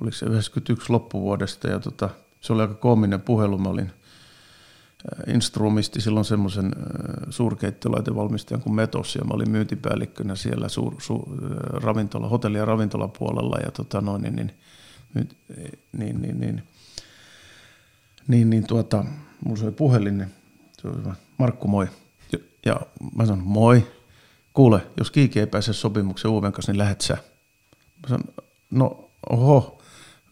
oliko se 91 loppuvuodesta, ja tota, se oli aika koominen puhelu. Mä olin äh, instrumisti silloin semmoisen äh, suurkeittolaitevalmistajan kuin Metos, ja mä olin myyntipäällikkönä siellä suur, su, äh, ravintola, hotelli- ja ravintolapuolella, ja tota noin, niin, niin, niin, niin, niin niin, niin tuota, mulla soi puhelin, niin se oli Markku moi. Ja mä sanoin, moi. Kuule, jos Kiiki ei pääse sopimuksen Uven kanssa, niin lähet sä. Mä sanoin, no oho,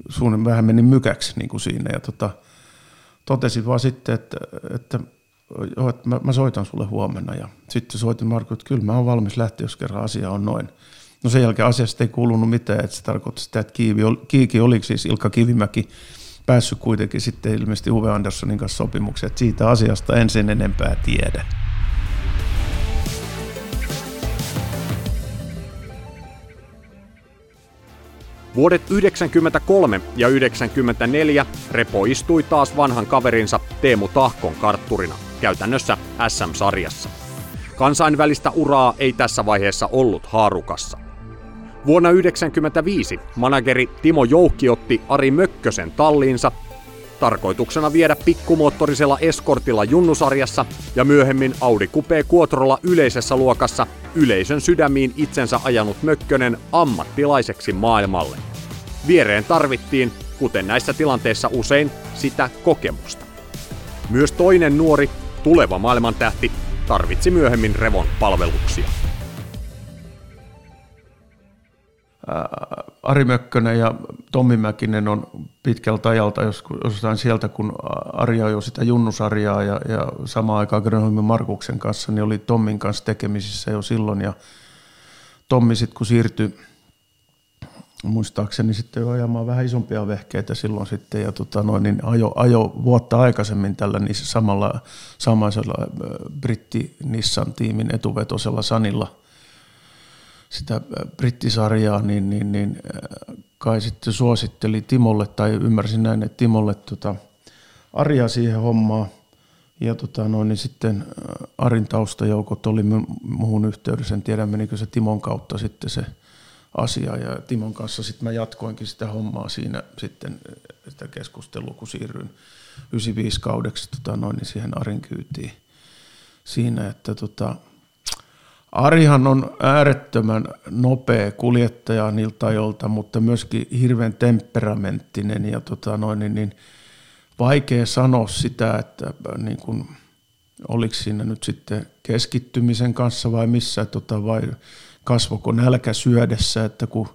sun vähän meni mykäksi niin kuin siinä. Ja tota, totesin vaan sitten, että, että, joo, että mä, mä, soitan sulle huomenna. Ja sitten soitin Markku, että kyllä mä oon valmis lähteä, jos kerran asia on noin. No sen jälkeen asiasta ei kuulunut mitään, että se tarkoitti sitä, että Kiiki oli siis Ilkka Kivimäki, päässyt kuitenkin sitten ilmeisesti Uwe Anderssonin kanssa sopimukseen, että siitä asiasta en sen enempää tiedä. Vuodet 93 ja 94 Repo istui taas vanhan kaverinsa Teemu Tahkon kartturina, käytännössä SM-sarjassa. Kansainvälistä uraa ei tässä vaiheessa ollut haarukassa. Vuonna 1995 manageri Timo Joukki otti Ari Mökkösen talliinsa tarkoituksena viedä pikkumoottorisella eskortilla junnusarjassa ja myöhemmin Audi Coupe Quattrolla yleisessä luokassa yleisön sydämiin itsensä ajanut Mökkönen ammattilaiseksi maailmalle. Viereen tarvittiin, kuten näissä tilanteissa usein, sitä kokemusta. Myös toinen nuori, tuleva maailmantähti, tarvitsi myöhemmin Revon palveluksia. Ari Mökkönen ja Tommi Mäkinen on pitkältä ajalta, jos, jostain sieltä, kun Ari jo sitä junnusarjaa ja, ja samaan aikaan Grönholmin Markuksen kanssa, niin oli Tommin kanssa tekemisissä jo silloin. Ja Tommi sitten kun siirtyi muistaakseni sitten jo ajamaan vähän isompia vehkeitä silloin sitten ja tota noin, niin ajo, ajo, vuotta aikaisemmin tällä niissä samalla samaisella britti Nissan tiimin etuvetosella Sanilla sitä brittisarjaa, niin, niin, niin kai sitten suositteli Timolle, tai ymmärsin näin, että Timolle tota, Arja siihen hommaan. Ja tota, noin, niin sitten Arin taustajoukot oli muuhun yhteydessä, en tiedä menikö se Timon kautta sitten se asia. Ja Timon kanssa sitten mä jatkoinkin sitä hommaa siinä sitten sitä keskustelua, kun siirryin 95 kaudeksi tota, noin, niin siihen Arin kyytiin siinä, että tota, Arihan on äärettömän nopea kuljettaja niiltä ajoilta, mutta myöskin hirveän temperamenttinen ja tota noin, niin, niin vaikea sanoa sitä, että äh, niin kuin, oliko siinä nyt sitten keskittymisen kanssa vai missä, tota, vai kasvoko nälkä syödessä, että kun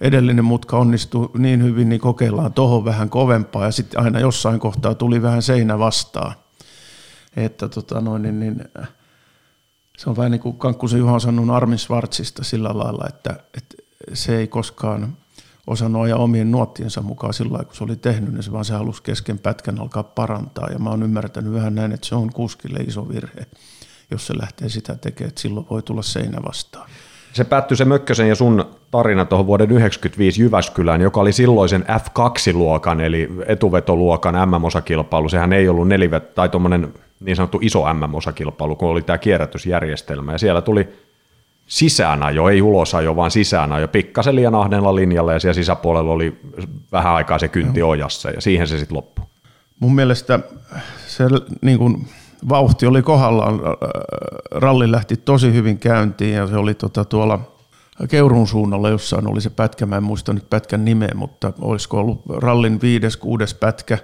edellinen mutka onnistui niin hyvin, niin kokeillaan tuohon vähän kovempaa ja sitten aina jossain kohtaa tuli vähän seinä vastaan. Että tota noin, niin, niin, se on vähän niin kuin Kankkusen Juha on sanonut Armin Schwarzista sillä lailla, että, että se ei koskaan osannut ajaa omien nuottiensa mukaan sillä lailla, kun se oli tehnyt, niin se vaan se halusi kesken pätkän alkaa parantaa. Ja mä oon ymmärtänyt vähän näin, että se on kuskille iso virhe, jos se lähtee sitä tekemään, että silloin voi tulla seinä vastaan. Se päättyi se Mökkösen ja sun tarina tuohon vuoden 1995 Jyväskylään, joka oli silloisen F2-luokan, eli etuvetoluokan MM-osakilpailu. Sehän ei ollut nelivet, tai tuommoinen niin sanottu iso MM-osakilpailu, kun oli tämä kierrätysjärjestelmä. Ja siellä tuli sisäänajo, ei ulosajo, vaan sisäänajo, pikkasen liian ahdella linjalla, ja siellä sisäpuolella oli vähän aikaa se kynti ojassa, ja siihen se sitten loppui. Mun mielestä se niin kuin, vauhti oli kohdallaan, ralli lähti tosi hyvin käyntiin, ja se oli tota, tuolla Keurun suunnalla jossain oli se pätkä, mä en muista nyt pätkän nimeä, mutta olisiko ollut rallin viides, kuudes pätkä,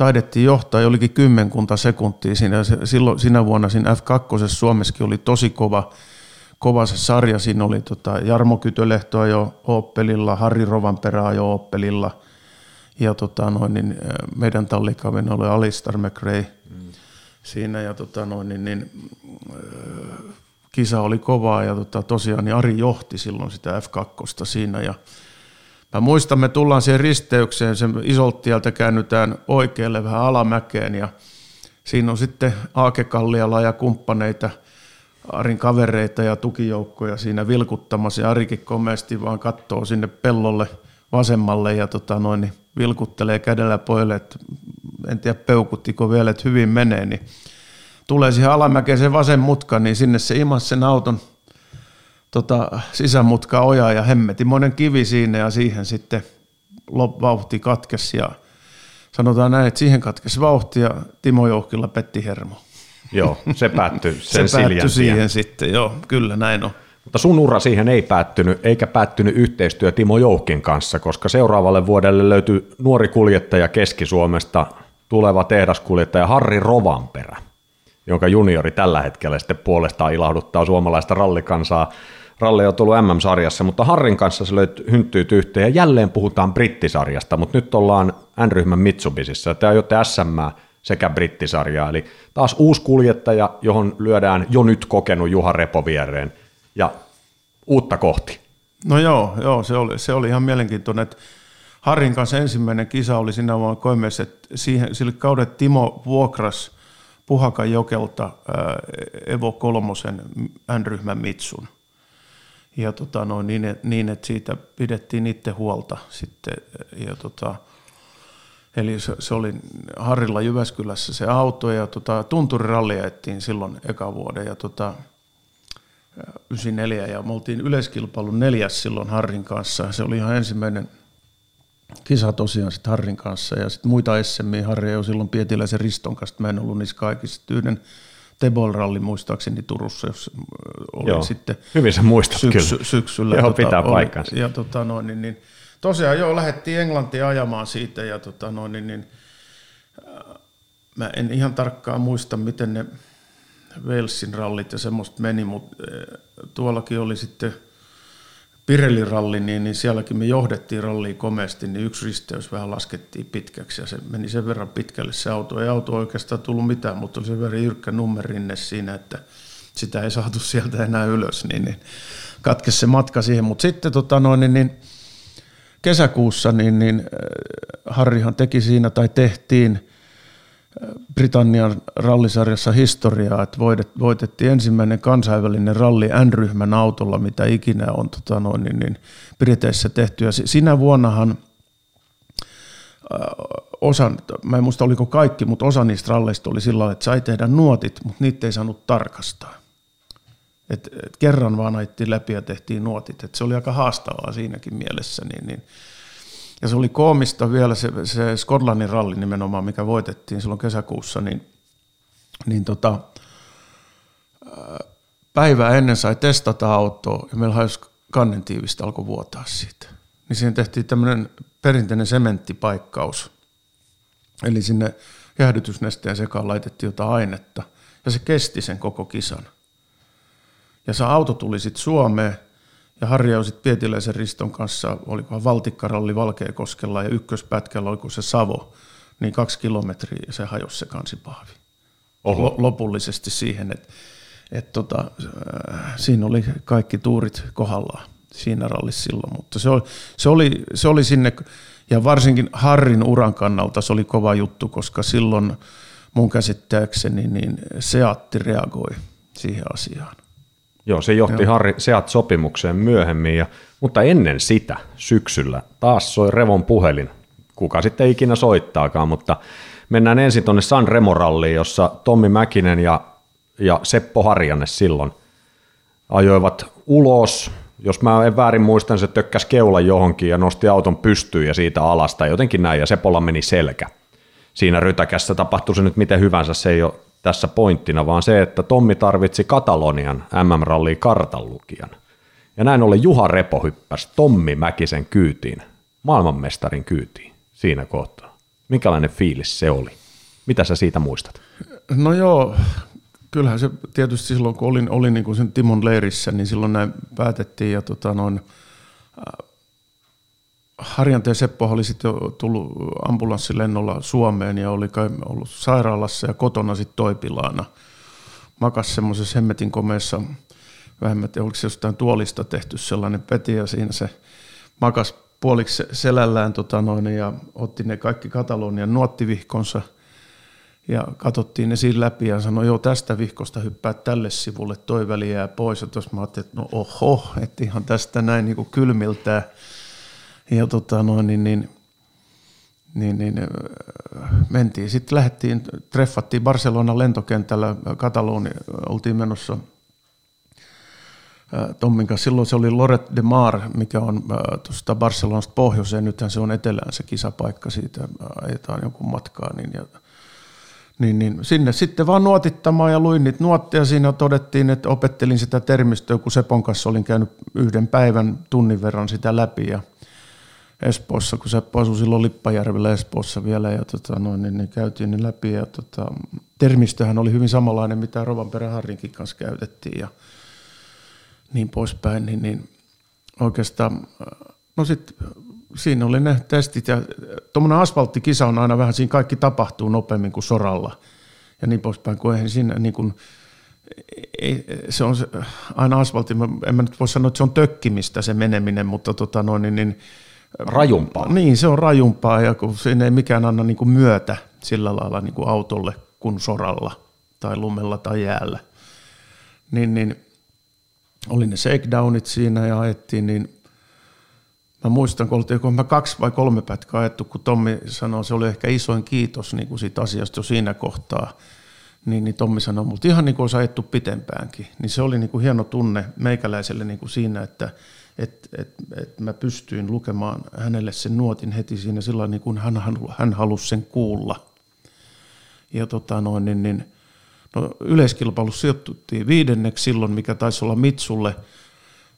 taidettiin johtaa jollekin kymmenkunta sekuntia siinä. Silloin, sinä vuonna siinä F2 Suomessakin oli tosi kova, kova se sarja. Siinä oli tota Jarmo Kytölehtoa jo Oppelilla, Harri Rovanperää jo Oppelilla ja tota noin, niin meidän tallikavin oli Alistar McRae mm. siinä ja tota noin, niin, niin, kisa oli kovaa ja tota, tosiaan niin Ari johti silloin sitä F2 siinä ja Mä muistan, me tullaan siihen risteykseen, sen isoltieltä käännytään oikealle vähän alamäkeen ja siinä on sitten Aakekalliala ja kumppaneita, Arin kavereita ja tukijoukkoja siinä vilkuttamassa. Ja Arikin komeasti vaan katsoo sinne pellolle vasemmalle ja tota noin, niin vilkuttelee kädellä pojille, että en tiedä peukuttiko vielä, että hyvin menee, niin tulee siihen alamäkeen se vasen mutka, niin sinne se imas sen auton tota, sisämutka oja ja hemmetimoinen kivi siinä ja siihen sitten vauhti katkesi ja sanotaan näin, että siihen katkesi vauhti ja Timo Joukkilla petti hermo. Joo, se päättyi sen Se päättyi siihen sitten, joo, kyllä näin on. Mutta sun ura siihen ei päättynyt, eikä päättynyt yhteistyö Timo Joukin kanssa, koska seuraavalle vuodelle löytyi nuori kuljettaja Keski-Suomesta, tuleva tehdaskuljettaja Harri Rovanperä, jonka juniori tällä hetkellä sitten puolestaan ilahduttaa suomalaista rallikansaa Ralle on tullut MM-sarjassa, mutta Harrin kanssa se löyt hynttyyt yhteen ja jälleen puhutaan brittisarjasta, mutta nyt ollaan N-ryhmän Mitsubisissa. Te ajoitte SM sekä brittisarjaa, eli taas uusi kuljettaja, johon lyödään jo nyt kokenut Juha Repo viereen ja uutta kohti. No joo, joo se, oli, se oli ihan mielenkiintoinen, että Harrin kanssa ensimmäinen kisa oli siinä vuonna koimeessa, että siihen, sille kaudet Timo vuokras Puhakan jokelta Evo Kolmosen N-ryhmän Mitsun – ja tota, no, niin, niin, että siitä pidettiin itse huolta sitten. Ja tota, eli se, se, oli Harrilla Jyväskylässä se auto ja tota, tunturiralli ajettiin silloin eka vuoden ja tota, 94 ja me oltiin yleiskilpailun neljäs silloin Harrin kanssa. Se oli ihan ensimmäinen kisa tosiaan sitten Harrin kanssa ja sitten muita SMI Harri jo silloin Pietiläisen Riston kanssa. Mä en ollut niissä kaikissa. Yhden Tebol-ralli muistaakseni Turussa, jos oli Joo. sitten Hyvin sä muistat syksy, kyllä. syksyllä. Joo, pitää oli, paikkansa. Ja tota, noin, niin, niin, tosiaan joo, lähdettiin Englantiin ajamaan siitä ja tota, noin, niin, niin, äh, mä en ihan tarkkaan muista, miten ne Walesin rallit ja semmoista meni, mutta äh, tuollakin oli sitten Pirelli ralli, niin, niin sielläkin me johdettiin ralliin komeasti, niin yksi risteys vähän laskettiin pitkäksi ja se meni sen verran pitkälle se auto. Ei auto oikeastaan tullut mitään, mutta oli sen verran jyrkkä nummerinne siinä, että sitä ei saatu sieltä enää ylös, niin, niin katkesi se matka siihen. Mutta sitten tota noin, niin, niin kesäkuussa niin, niin äh, Harrihan teki siinä tai tehtiin Britannian rallisarjassa historiaa, että voitet- voitettiin ensimmäinen kansainvälinen ralli N-ryhmän autolla, mitä ikinä on tota noin, niin, niin Briteissä tehty. Ja si- sinä vuonnahan äh, osa, mä en muista oliko kaikki, mutta osa niistä ralleista oli sillä että sai tehdä nuotit, mutta niitä ei saanut tarkastaa. Et, et kerran vaan ajettiin läpi ja tehtiin nuotit. Et se oli aika haastavaa siinäkin mielessä. Niin, niin. Ja se oli koomista vielä se, se Skotlannin ralli nimenomaan, mikä voitettiin silloin kesäkuussa, niin, niin tota, ää, päivää ennen sai testata autoa ja meillä hajosi kannentiivistä alkoi vuotaa siitä. Niin siihen tehtiin tämmöinen perinteinen sementtipaikkaus. Eli sinne jäähdytysnesteen sekaan laitettiin jotain ainetta ja se kesti sen koko kisan. Ja se auto tuli sitten Suomeen ja Harri sitten Pietiläisen Riston kanssa, olikohan Valtikkaralli Valkeakoskella ja ykköspätkällä, oliko se Savo, niin kaksi kilometriä ja se hajosi se kansipahvi. Oho. Lo- lopullisesti siihen, että et tota, äh, siinä oli kaikki tuurit kohdallaan siinä rallissa silloin, mutta se oli, se, oli, se oli sinne, ja varsinkin Harrin uran kannalta se oli kova juttu, koska silloin mun käsittääkseni niin Seatti reagoi siihen asiaan. Joo, se johti Joo. Harri Seat-sopimukseen myöhemmin, ja, mutta ennen sitä syksyllä taas soi Revon puhelin. Kuka sitten ikinä soittaakaan, mutta mennään ensin tuonne San Remo-ralliin, jossa Tommi Mäkinen ja, ja Seppo Harjanne silloin ajoivat ulos. Jos mä en väärin muistan, se tökkäs keula johonkin ja nosti auton pystyyn ja siitä alasta jotenkin näin, ja Sepolla meni selkä. Siinä rytäkässä tapahtui se nyt miten hyvänsä, se ei ole tässä pointtina, vaan se, että Tommi tarvitsi Katalonian MM-ralliin kartanlukijan. Ja näin ollen Juha Repo hyppäsi Tommi Mäkisen kyytiin, maailmanmestarin kyytiin siinä kohtaa. Minkälainen fiilis se oli? Mitä sä siitä muistat? No joo, kyllähän se tietysti silloin, kun olin, olin niin kuin sen Timon leirissä, niin silloin näin päätettiin ja tota noin, äh, Harjanteen Seppo oli sitten tullut ambulanssilennolla Suomeen ja oli kai ollut sairaalassa ja kotona sitten toipilaana. Makas semmoisessa hemmetin komeessa, vähemmän, oliko se jostain tuolista tehty sellainen peti ja siinä se makas puoliksi selällään tota noin, ja otti ne kaikki Katalonian nuottivihkonsa ja katsottiin ne siinä läpi ja sanoi, joo tästä vihkosta hyppää tälle sivulle, toi väli jää pois. Ja tuossa mä ajattelin, että no oho, että ihan tästä näin niin kuin kylmiltää. Ja tota noin, niin, niin, niin, niin äh, mentiin. Sitten lähdettiin, treffattiin Barcelonan lentokentällä, Kataloni, oltiin menossa äh, Tommin kanssa. Silloin se oli Loret de Mar, mikä on äh, tuosta Barcelonasta pohjoiseen. Nythän se on etelään se kisapaikka, siitä ajetaan jonkun matkaa. Niin, ja, niin, niin sinne sitten vaan nuotittamaan ja luin niitä nuotteja. Siinä todettiin, että opettelin sitä termistöä, kun Sepon kanssa olin käynyt yhden päivän tunnin verran sitä läpi. Ja Espoossa, kun Seppo asui silloin Lippajärvellä Espoossa vielä, ja tota, noin, niin, niin käytiin ne läpi. Ja tota, termistöhän oli hyvin samanlainen, mitä Rovanperän Harrinkin kanssa käytettiin ja niin poispäin. Niin, niin oikeastaan, no sitten siinä oli ne testit ja tuommoinen asfalttikisa on aina vähän, siinä kaikki tapahtuu nopeammin kuin soralla ja niin poispäin, kun eihän siinä niin kuin, ei, se on se, aina asfaltti, en mä nyt voi sanoa, että se on tökkimistä se meneminen, mutta tota noin, niin, niin Rajumpaa. Niin, se on rajumpaa ja kun siinä ei mikään anna niin kuin myötä sillä lailla niin kuin autolle kuin soralla tai lumella tai jäällä. Niin, niin oli ne shakedownit siinä ja ajettiin, niin mä muistan, kun oltiin mä kaksi vai kolme pätkää ajettu, kun Tommi sanoi, se oli ehkä isoin kiitos niin kuin siitä asiasta jo siinä kohtaa, niin, niin Tommi sanoi mutta ihan niin kuin olisi ajettu pitempäänkin. Niin se oli niin kuin hieno tunne meikäläiselle niin kuin siinä, että et, et, et mä pystyin lukemaan hänelle sen nuotin heti siinä sillä niin kuin hän, hän, halusi sen kuulla. Ja tota noin, niin, niin, no yleiskilpailussa sijoittuttiin viidenneksi silloin, mikä taisi olla Mitsulle –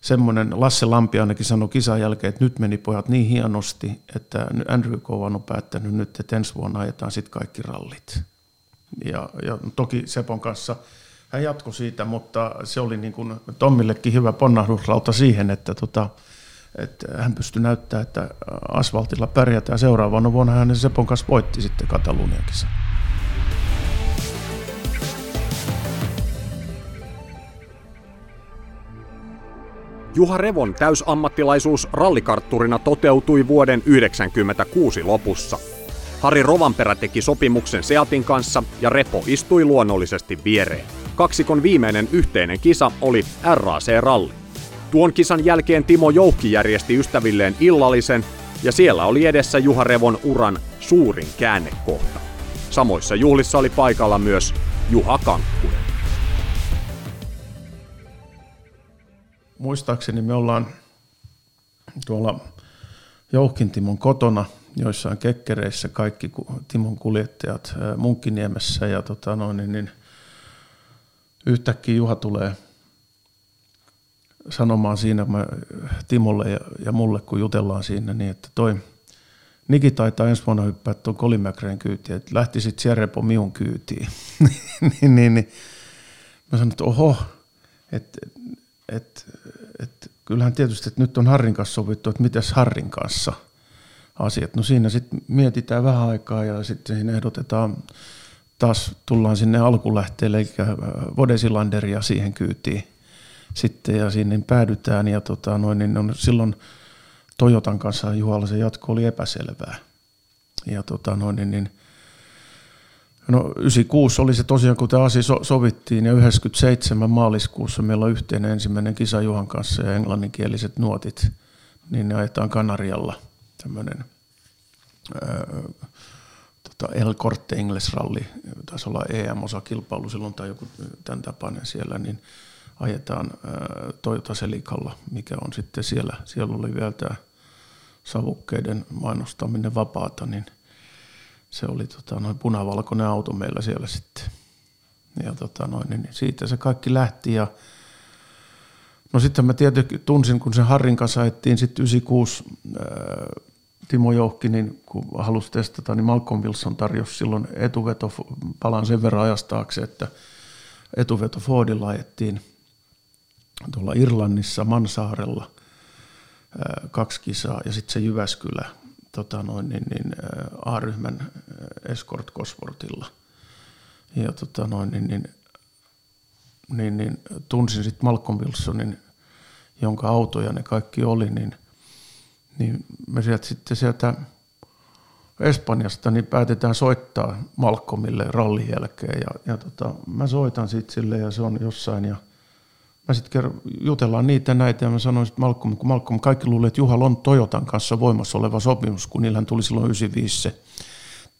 semmoinen, Lasse Lampi ainakin sanoi kisan jälkeen, että nyt meni pojat niin hienosti, että Andrew Kovan on päättänyt nyt, että ensi vuonna ajetaan sitten kaikki rallit. Ja, ja toki Sepon kanssa hän jatkoi siitä, mutta se oli niin kuin Tommillekin hyvä ponnahduslauta siihen, että, tota, että hän pystyi näyttämään, että asfaltilla pärjätään. Seuraavana vuonna hän Sepon kanssa voitti sitten Katalunian kisan. Juha Revon täysammattilaisuus rallikartturina toteutui vuoden 1996 lopussa. Hari Rovanperä teki sopimuksen Seatin kanssa ja Repo istui luonnollisesti viereen. Kaksikon viimeinen yhteinen kisa oli RAC-ralli. Tuon kisan jälkeen Timo Joukki järjesti ystävilleen illallisen ja siellä oli edessä Juha Revon uran suurin käännekohta. Samoissa juhlissa oli paikalla myös Juha Kankkunen. muistaakseni me ollaan tuolla Jouhkin Timon kotona joissain kekkereissä kaikki Timon kuljettajat Munkkiniemessä ja tota noin, niin, niin yhtäkkiä Juha tulee sanomaan siinä mä, Timolle ja, ja mulle, kun jutellaan siinä, niin että toi Niki taitaa ensi vuonna hyppää tuon Colin kyytiin, että lähtisit Sierrepo miun kyytiin. niin, niin, niin, mä sanoin, että oho, että et, et, kyllähän tietysti, että nyt on Harrin kanssa sovittu, että mitäs Harrin kanssa asiat. No siinä sitten mietitään vähän aikaa ja sitten siinä ehdotetaan, taas tullaan sinne alkulähteelle, eli äh, Vodesilanderia siihen kyytiin sitten ja sinne päädytään ja tota, noin, niin on silloin Toyotan kanssa Juhalla se jatko oli epäselvää. Ja tota, noin, niin, niin No 96 oli se tosiaan, kun tämä asia so- sovittiin, ja 97 maaliskuussa meillä on yhteinen ensimmäinen kisa Juhan kanssa ja englanninkieliset nuotit, niin ne ajetaan Kanarialla tämmöinen tota El Corte Ingles Rally, taisi olla EM-osakilpailu silloin tai joku tämän tapainen siellä, niin ajetaan ää, Toyota Selikalla, mikä on sitten siellä, siellä oli vielä tämä savukkeiden mainostaminen vapaata, niin – se oli tota, noin punavalkoinen auto meillä siellä sitten. Ja tota, noin, niin siitä se kaikki lähti ja No sitten mä tietenkin tunsin, kun sen Harrin kanssa ajettiin sitten 96 ää, Timo Jouhki, niin kun halusi testata, niin Malcolm Wilson tarjosi silloin etuveto, palan sen verran ajastaakse, että etuveto Fordilla ajettiin tuolla Irlannissa Mansaarella kaksi kisaa ja sitten se Jyväskylä tota noin, niin, niin, A-ryhmän Escort Cosworthilla. Ja tota noin, niin, niin, niin, niin tunsin sitten Malcolm Wilsonin, jonka autoja ne kaikki oli, niin, niin me sieltä sitten sieltä Espanjasta niin päätetään soittaa Malcolmille rallin jälkeen ja, ja tota, mä soitan sitten sille ja se on jossain ja – mä sitten jutellaan niitä näitä ja mä sanoin että Malcolm, kun Malcolm kaikki luulee, että Juhal on Toyotan kanssa voimassa oleva sopimus, kun niillähän tuli silloin 95 se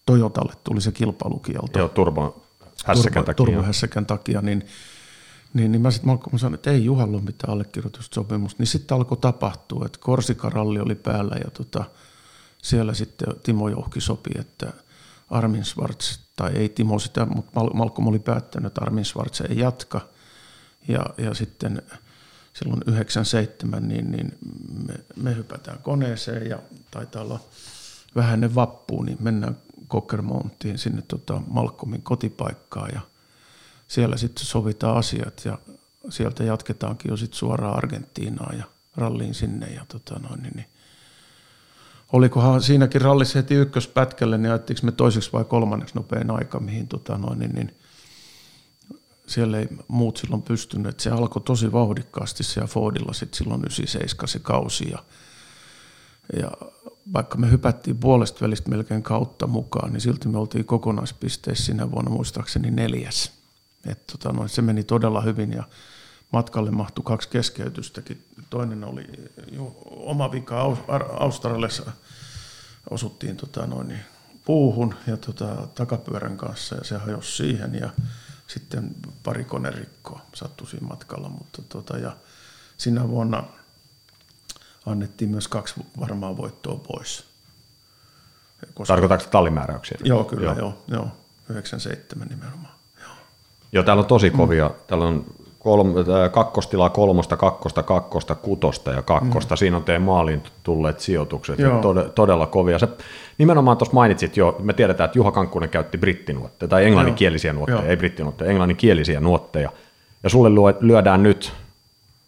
Toyotalle tuli se kilpailukielto. Joo, turbo hässäkän takia. Turbo hässäkän takia, niin, niin, niin mä sitten Malcolm sanoin, että ei Juhalla ole mitään allekirjoitussopimusta. Niin sitten alkoi tapahtua, että Korsikaralli oli päällä ja tota, siellä sitten Timo Jouhki sopi, että Armin Schwarz, tai ei Timo sitä, mutta Malcolm oli päättänyt, että Armin Schwarz ei jatka – ja, ja sitten silloin 97 niin, niin me, me hypätään koneeseen ja taitaa olla vähän ne vappuun, niin mennään Cockermountiin sinne tota Malcolmin kotipaikkaan ja siellä sitten sovitaan asiat ja sieltä jatketaankin jo sitten suoraan Argentiinaan ja ralliin sinne ja tota noin, niin, niin olikohan siinäkin rallissa heti ykköspätkälle, niin ajettiinko me toiseksi vai kolmanneksi nopein aika, mihin tota noin, niin, niin siellä ei muut silloin pystynyt. Se alkoi tosi vauhdikkaasti siellä Fordilla sitten silloin 97 se kausi. Ja, ja vaikka me hypättiin puolesta välistä melkein kautta mukaan, niin silti me oltiin kokonaispisteissä sinä vuonna muistaakseni neljäs. Et tota, no, se meni todella hyvin ja matkalle mahtui kaksi keskeytystäkin. Toinen oli jo oma vika Australiassa osuttiin tota noin, puuhun ja tota, takapyörän kanssa ja se hajosi siihen ja sitten pari konerikkoa sattui siinä matkalla, mutta tota, ja sinä vuonna annettiin myös kaksi varmaa voittoa pois. Koska... Tarkoitatko tallimääräyksiä? Joo, kyllä, joo. joo, joo 97 nimenomaan. Joo. täällä on tosi kovia. Mm. Täällä on kolm, kakkostilaa kolmosta, kakkosta, kakkosta, kutosta ja kakkosta. Mm. Siinä on teidän maaliin tulleet sijoitukset. Tod, todella kovia. Se, nimenomaan tuossa mainitsit jo, me tiedetään, että Juha Kankkunen käytti brittinuotteja, tai englanninkielisiä nuotteja, Joo. ei brittinuotteja, englanninkielisiä nuotteja. Ja sulle lyödään nyt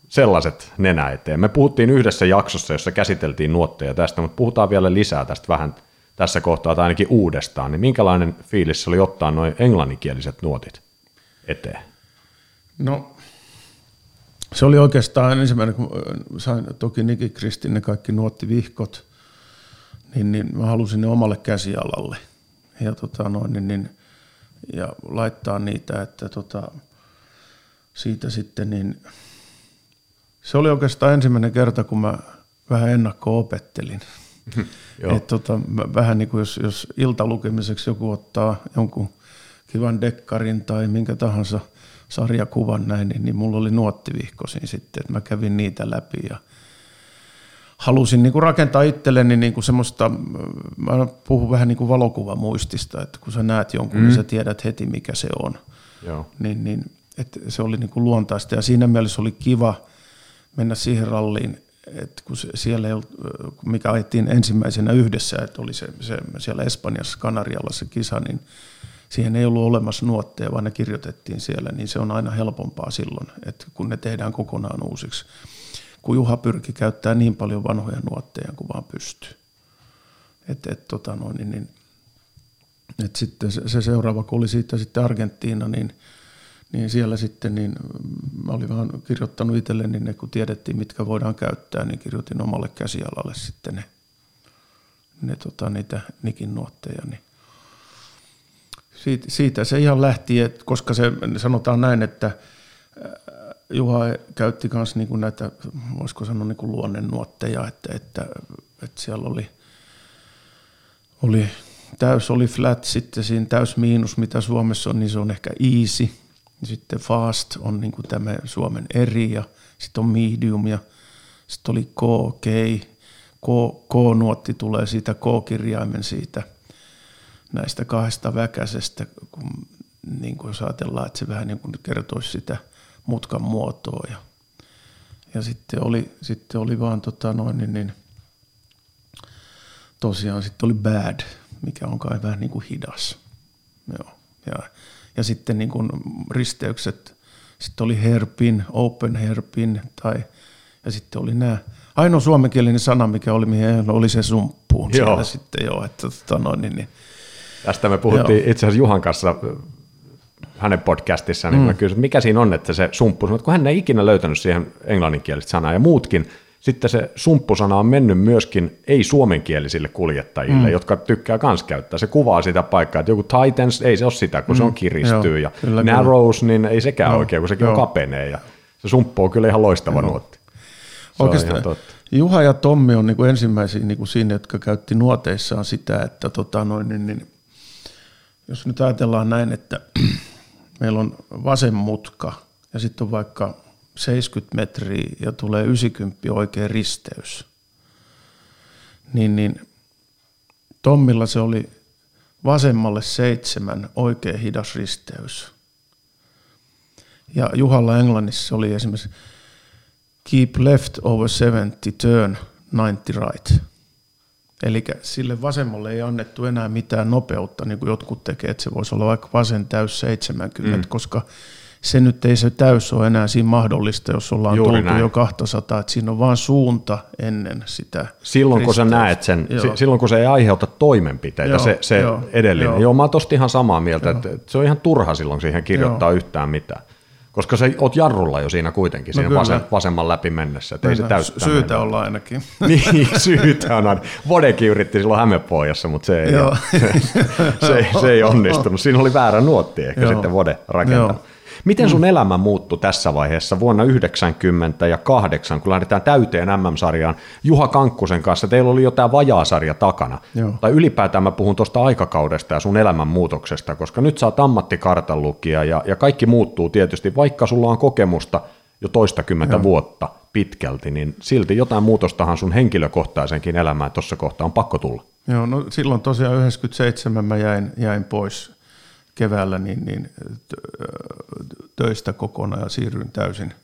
sellaiset nenä eteen. Me puhuttiin yhdessä jaksossa, jossa käsiteltiin nuotteja tästä, mutta puhutaan vielä lisää tästä vähän tässä kohtaa tai ainakin uudestaan. Niin minkälainen fiilis oli ottaa noin englanninkieliset nuotit eteen? No se oli oikeastaan ensimmäinen, kun sain toki Niki Kristin ne kaikki nuottivihkot, niin, niin mä halusin ne omalle käsialalle. Ja, tota noin, niin, niin, ja laittaa niitä, että tota, siitä sitten niin, se oli oikeastaan ensimmäinen kerta, kun mä vähän ennakko opettelin. Et tota, vähän niin kuin jos, jos iltalukemiseksi joku ottaa jonkun kivan dekkarin tai minkä tahansa – sarjakuvan näin, niin, niin mulla oli nuottivihkosin sitten, että mä kävin niitä läpi ja halusin niin kuin rakentaa itselleni niin kuin semmoista, mä puhun vähän niin kuin valokuvamuistista, että kun sä näet jonkun, niin mm. niin sä tiedät heti mikä se on. Joo. Niin, niin, että se oli niin kuin luontaista ja siinä mielessä oli kiva mennä siihen ralliin, että kun se, siellä ei ollut, mikä ajettiin ensimmäisenä yhdessä, että oli se, se siellä Espanjassa Kanarialla se kisa, niin siihen ei ollut olemassa nuotteja, vaan ne kirjoitettiin siellä, niin se on aina helpompaa silloin, että kun ne tehdään kokonaan uusiksi. Kun Juha pyrki käyttää niin paljon vanhoja nuotteja kuin vaan pystyy. Et, et, tota noin, niin, niin, et sitten se, se, seuraava, kun oli siitä sitten Argentiina, niin, niin siellä sitten niin mä olin vaan kirjoittanut itselleni ne, kun tiedettiin, mitkä voidaan käyttää, niin kirjoitin omalle käsialalle sitten ne, ne tota, niitä Nikin nuotteja. Niin siitä, siitä se ihan lähti, että koska se sanotaan näin, että äh, Juha käytti myös niin näitä, voisiko sanoa niin luonnennuotteja, että, että, että siellä oli, oli täys oli flat, sitten siinä täys miinus, mitä Suomessa on, niin se on ehkä easy. Sitten fast on niin kuin tämä Suomen eri ja sitten on medium ja sitten oli K, K, K-nuotti tulee siitä K-kirjaimen siitä – näistä kahdesta väkäisestä, kun niin kuin jos ajatellaan, että se vähän niin kuin kertoisi sitä mutkan muotoa. Ja, ja sitten, oli, sitten oli vaan tota noin, niin, niin, tosiaan sitten oli bad, mikä on kai vähän niin kuin hidas. Joo. Ja, ja sitten niin kuin risteykset, sitten oli herpin, open herpin, tai, ja sitten oli nämä, ainoa suomenkielinen sana, mikä oli, mihin oli se sumppuun joo. siellä sitten jo, että tota noin, niin, niin Tästä me puhuttiin Joo. itse asiassa Juhan kanssa hänen podcastissaan, niin mm. mä kysyin, mikä siinä on, että se sumppu, kun hän ei ikinä löytänyt siihen englanninkielistä sanaa ja muutkin, sitten se sumppusana on mennyt myöskin ei-suomenkielisille kuljettajille, mm. jotka tykkää kans käyttää. Se kuvaa sitä paikkaa, että joku Titans, ei se ole sitä, kun mm. se on kiristyy, Joo, ja kyllä, Narrows, kyllä. niin ei sekään Joo, oikein, kun sekin Joo. on kapenee, ja se sumppu on kyllä ihan loistava Joo. nuotti. Se Oikeastaan Juha ja Tommi on niin kuin ensimmäisiä niin kuin siinä, jotka käytti nuoteissaan sitä, että tota noin, niin, niin jos nyt ajatellaan näin, että meillä on vasen mutka ja sitten on vaikka 70 metriä ja tulee 90 oikea risteys, niin, niin Tommilla se oli vasemmalle seitsemän oikea hidas risteys. Ja Juhalla Englannissa oli esimerkiksi keep left over 70, turn 90 right. Eli sille vasemmalle ei annettu enää mitään nopeutta, niin kuin jotkut tekee, että se voisi olla vaikka vasen täys 70, mm. koska se nyt ei se täys ole enää siinä mahdollista, jos ollaan Juuri tultu näin. jo 200, että siinä on vaan suunta ennen sitä. Silloin kun sä näet sen, joo. silloin kun se ei aiheuta toimenpiteitä, joo, se, se joo, edellinen. Joo. joo, mä oon tosta ihan samaa mieltä, joo. että se on ihan turha silloin siihen kirjoittaa joo. yhtään mitään. Koska sä oot jarrulla jo siinä kuitenkin, no siinä vasem, vasemman läpi mennessä, ei se täyttää. Syytä olla ainakin. niin, syytä on aina. Vodekin yritti silloin Hämeenpohjassa, mutta se ei, se, se, se, ei onnistunut. Siinä oli väärä nuotti ehkä Joo. sitten Vode rakentanut. Miten sun mm. elämä muuttui tässä vaiheessa vuonna 90 ja 8, kun lähdetään täyteen MM-sarjaan Juha Kankkusen kanssa? Teillä oli jo tämä vajaasarja takana. Joo. Tai ylipäätään mä puhun tuosta aikakaudesta ja sun elämän muutoksesta, koska nyt sä oot ammattikartanlukija ja, ja kaikki muuttuu tietysti, vaikka sulla on kokemusta jo toistakymmentä Joo. vuotta pitkälti, niin silti jotain muutostahan sun henkilökohtaisenkin elämään tuossa kohtaa on pakko tulla. Joo, no silloin tosiaan 97 mä jäin, jäin pois keväällä niin, niin töistä kokonaan ja siirryin täysin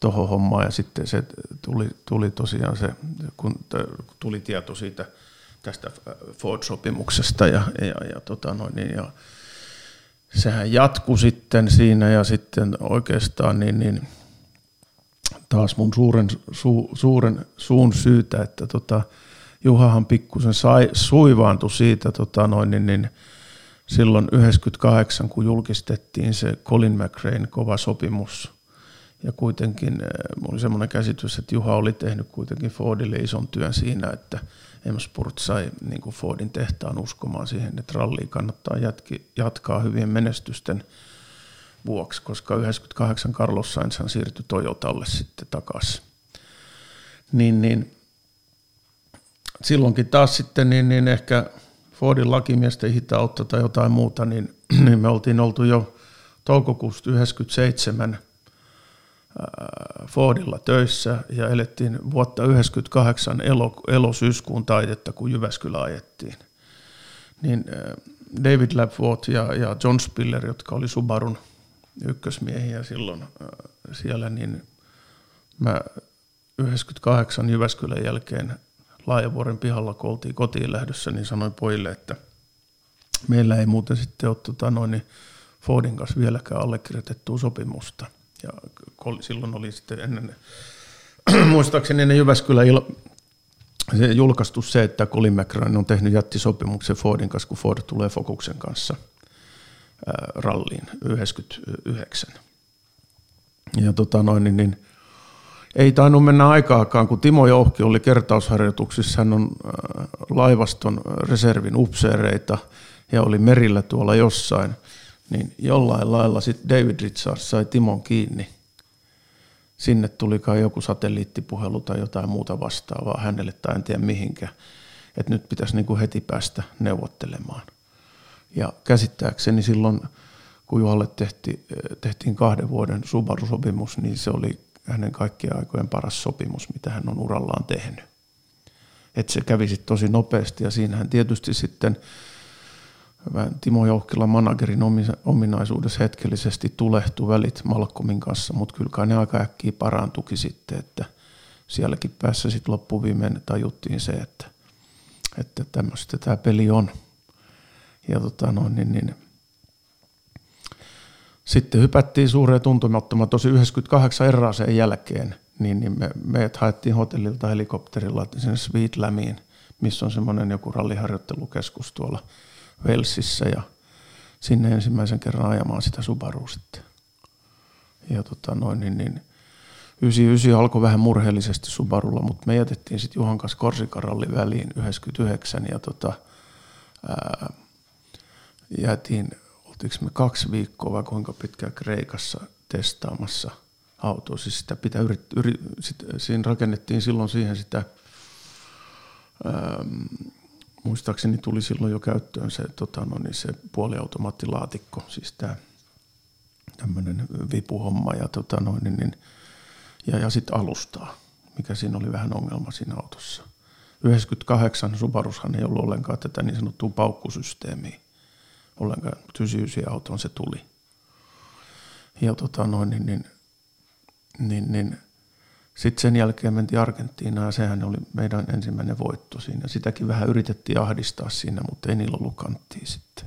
tuohon hommaan. Ja sitten se tuli, tuli tosiaan se, kun tuli tieto siitä tästä Ford-sopimuksesta ja, ja, ja, tota noin, niin, ja sehän jatkui sitten siinä ja sitten oikeastaan niin, niin taas mun suuren, su, suuren suun syytä, että tota, Juhahan pikkusen sai, suivaantui siitä tota noin, niin, niin, silloin 98, kun julkistettiin se Colin McRaein kova sopimus. Ja kuitenkin äh, oli semmoinen käsitys, että Juha oli tehnyt kuitenkin Fordille ison työn siinä, että M-Sport sai niin kuin Fordin tehtaan uskomaan siihen, että ralli kannattaa jatki, jatkaa hyvien menestysten vuoksi, koska 98 Carlos Sainz siirtyi Toyotalle sitten takaisin. Niin, niin silloinkin taas sitten niin, niin ehkä Fordin lakimiesten hitautta tai jotain muuta, niin, niin me oltiin oltu jo toukokuusta 1997 Fordilla töissä ja elettiin vuotta 1998 elo, elosyyskuun taitetta, kun Jyväskylä ajettiin. Niin David Lapworth ja, ja John Spiller, jotka oli Subarun ykkösmiehiä silloin siellä, niin mä 98 Jyväskylän jälkeen Laajavuoren pihalla, kun oltiin kotiin lähdössä, niin sanoin pojille, että meillä ei muuten sitten ole tota noin, niin Fordin kanssa vieläkään allekirjoitettua sopimusta. Ja silloin oli sitten ennen, muistaakseni ennen Jyväskylä il, se julkaistu se, että Colin McRae on tehnyt jättisopimuksen Fordin kanssa, kun Ford tulee Focuksen kanssa ää, ralliin 99. Ja tota noin, niin, niin ei tainnut mennä aikaakaan, kun Timo Jouhki oli kertausharjoituksissa, hän on äh, laivaston reservin upseereita ja oli merillä tuolla jossain, niin jollain lailla sitten David Richards sai Timon kiinni. Sinne tulikaan joku satelliittipuhelu tai jotain muuta vastaavaa hänelle tai en tiedä mihinkä, että nyt pitäisi niinku heti päästä neuvottelemaan. Ja käsittääkseni silloin, kun Juhalle tehtiin, tehtiin kahden vuoden Subaru-sopimus, niin se oli hänen kaikkien aikojen paras sopimus, mitä hän on urallaan tehnyt. Että se kävi tosi nopeasti ja siinähän tietysti sitten Timo Joukkila managerin ominaisuudessa hetkellisesti tulehtui välit Malcolmin kanssa, mutta kyllä ne aika äkkiä parantuki sitten, että sielläkin päässä sitten loppuviimein tajuttiin se, että, että tämmöistä tämä peli on. Ja tota noin, niin, niin sitten hypättiin suureen tuntumattomaan, tosi 98 erraaseen jälkeen, niin, niin me, meidät haettiin hotellilta helikopterilla sinne Sweet Lamiin, missä on semmoinen joku ralliharjoittelukeskus tuolla Walesissa ja sinne ensimmäisen kerran ajamaan sitä Subarua sitten. Ja tota noin, niin, niin 99 alkoi vähän murheellisesti Subarulla, mutta me jätettiin sitten Juhan kanssa Korsikaralli väliin 99 ja tota, ää, jäätiin oltiinko me kaksi viikkoa vai kuinka pitkään Kreikassa testaamassa autoa. Siis sitä pitää yrit, yrit, sit, siinä rakennettiin silloin siihen sitä, ähm, muistaakseni tuli silloin jo käyttöön se, tota, no niin se puoliautomaattilaatikko, siis tämä tämmöinen vipuhomma ja, tota, no, niin, niin, ja, ja sitten alustaa, mikä siinä oli vähän ongelma siinä autossa. 98 Subarushan ei ollut ollenkaan tätä niin sanottua paukkusysteemiä ollenkaan 99 autoon se tuli. Ja tota noin, niin, niin, niin, niin sitten sen jälkeen mentiin Argentiinaan ja sehän oli meidän ensimmäinen voitto siinä. Sitäkin vähän yritettiin ahdistaa siinä, mutta ei niillä ollut kanttia sitten.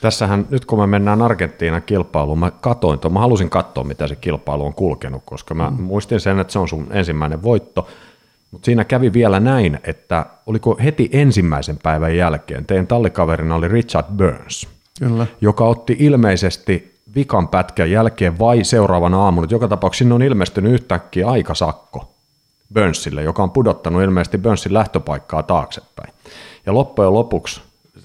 Tässähän nyt kun me mennään Argentiinan kilpailuun, mä katoin mä halusin katsoa mitä se kilpailu on kulkenut, koska mä mm. muistin sen, että se on sun ensimmäinen voitto. Mutta siinä kävi vielä näin, että oliko heti ensimmäisen päivän jälkeen, teidän tallikaverina oli Richard Burns, Kyllä. joka otti ilmeisesti vikan pätkän jälkeen vai seuraavana aamuna. Joka tapauksessa sinne on ilmestynyt yhtäkkiä aikasakko Burnsille, joka on pudottanut ilmeisesti Burnsin lähtöpaikkaa taaksepäin. Ja loppujen lopuksi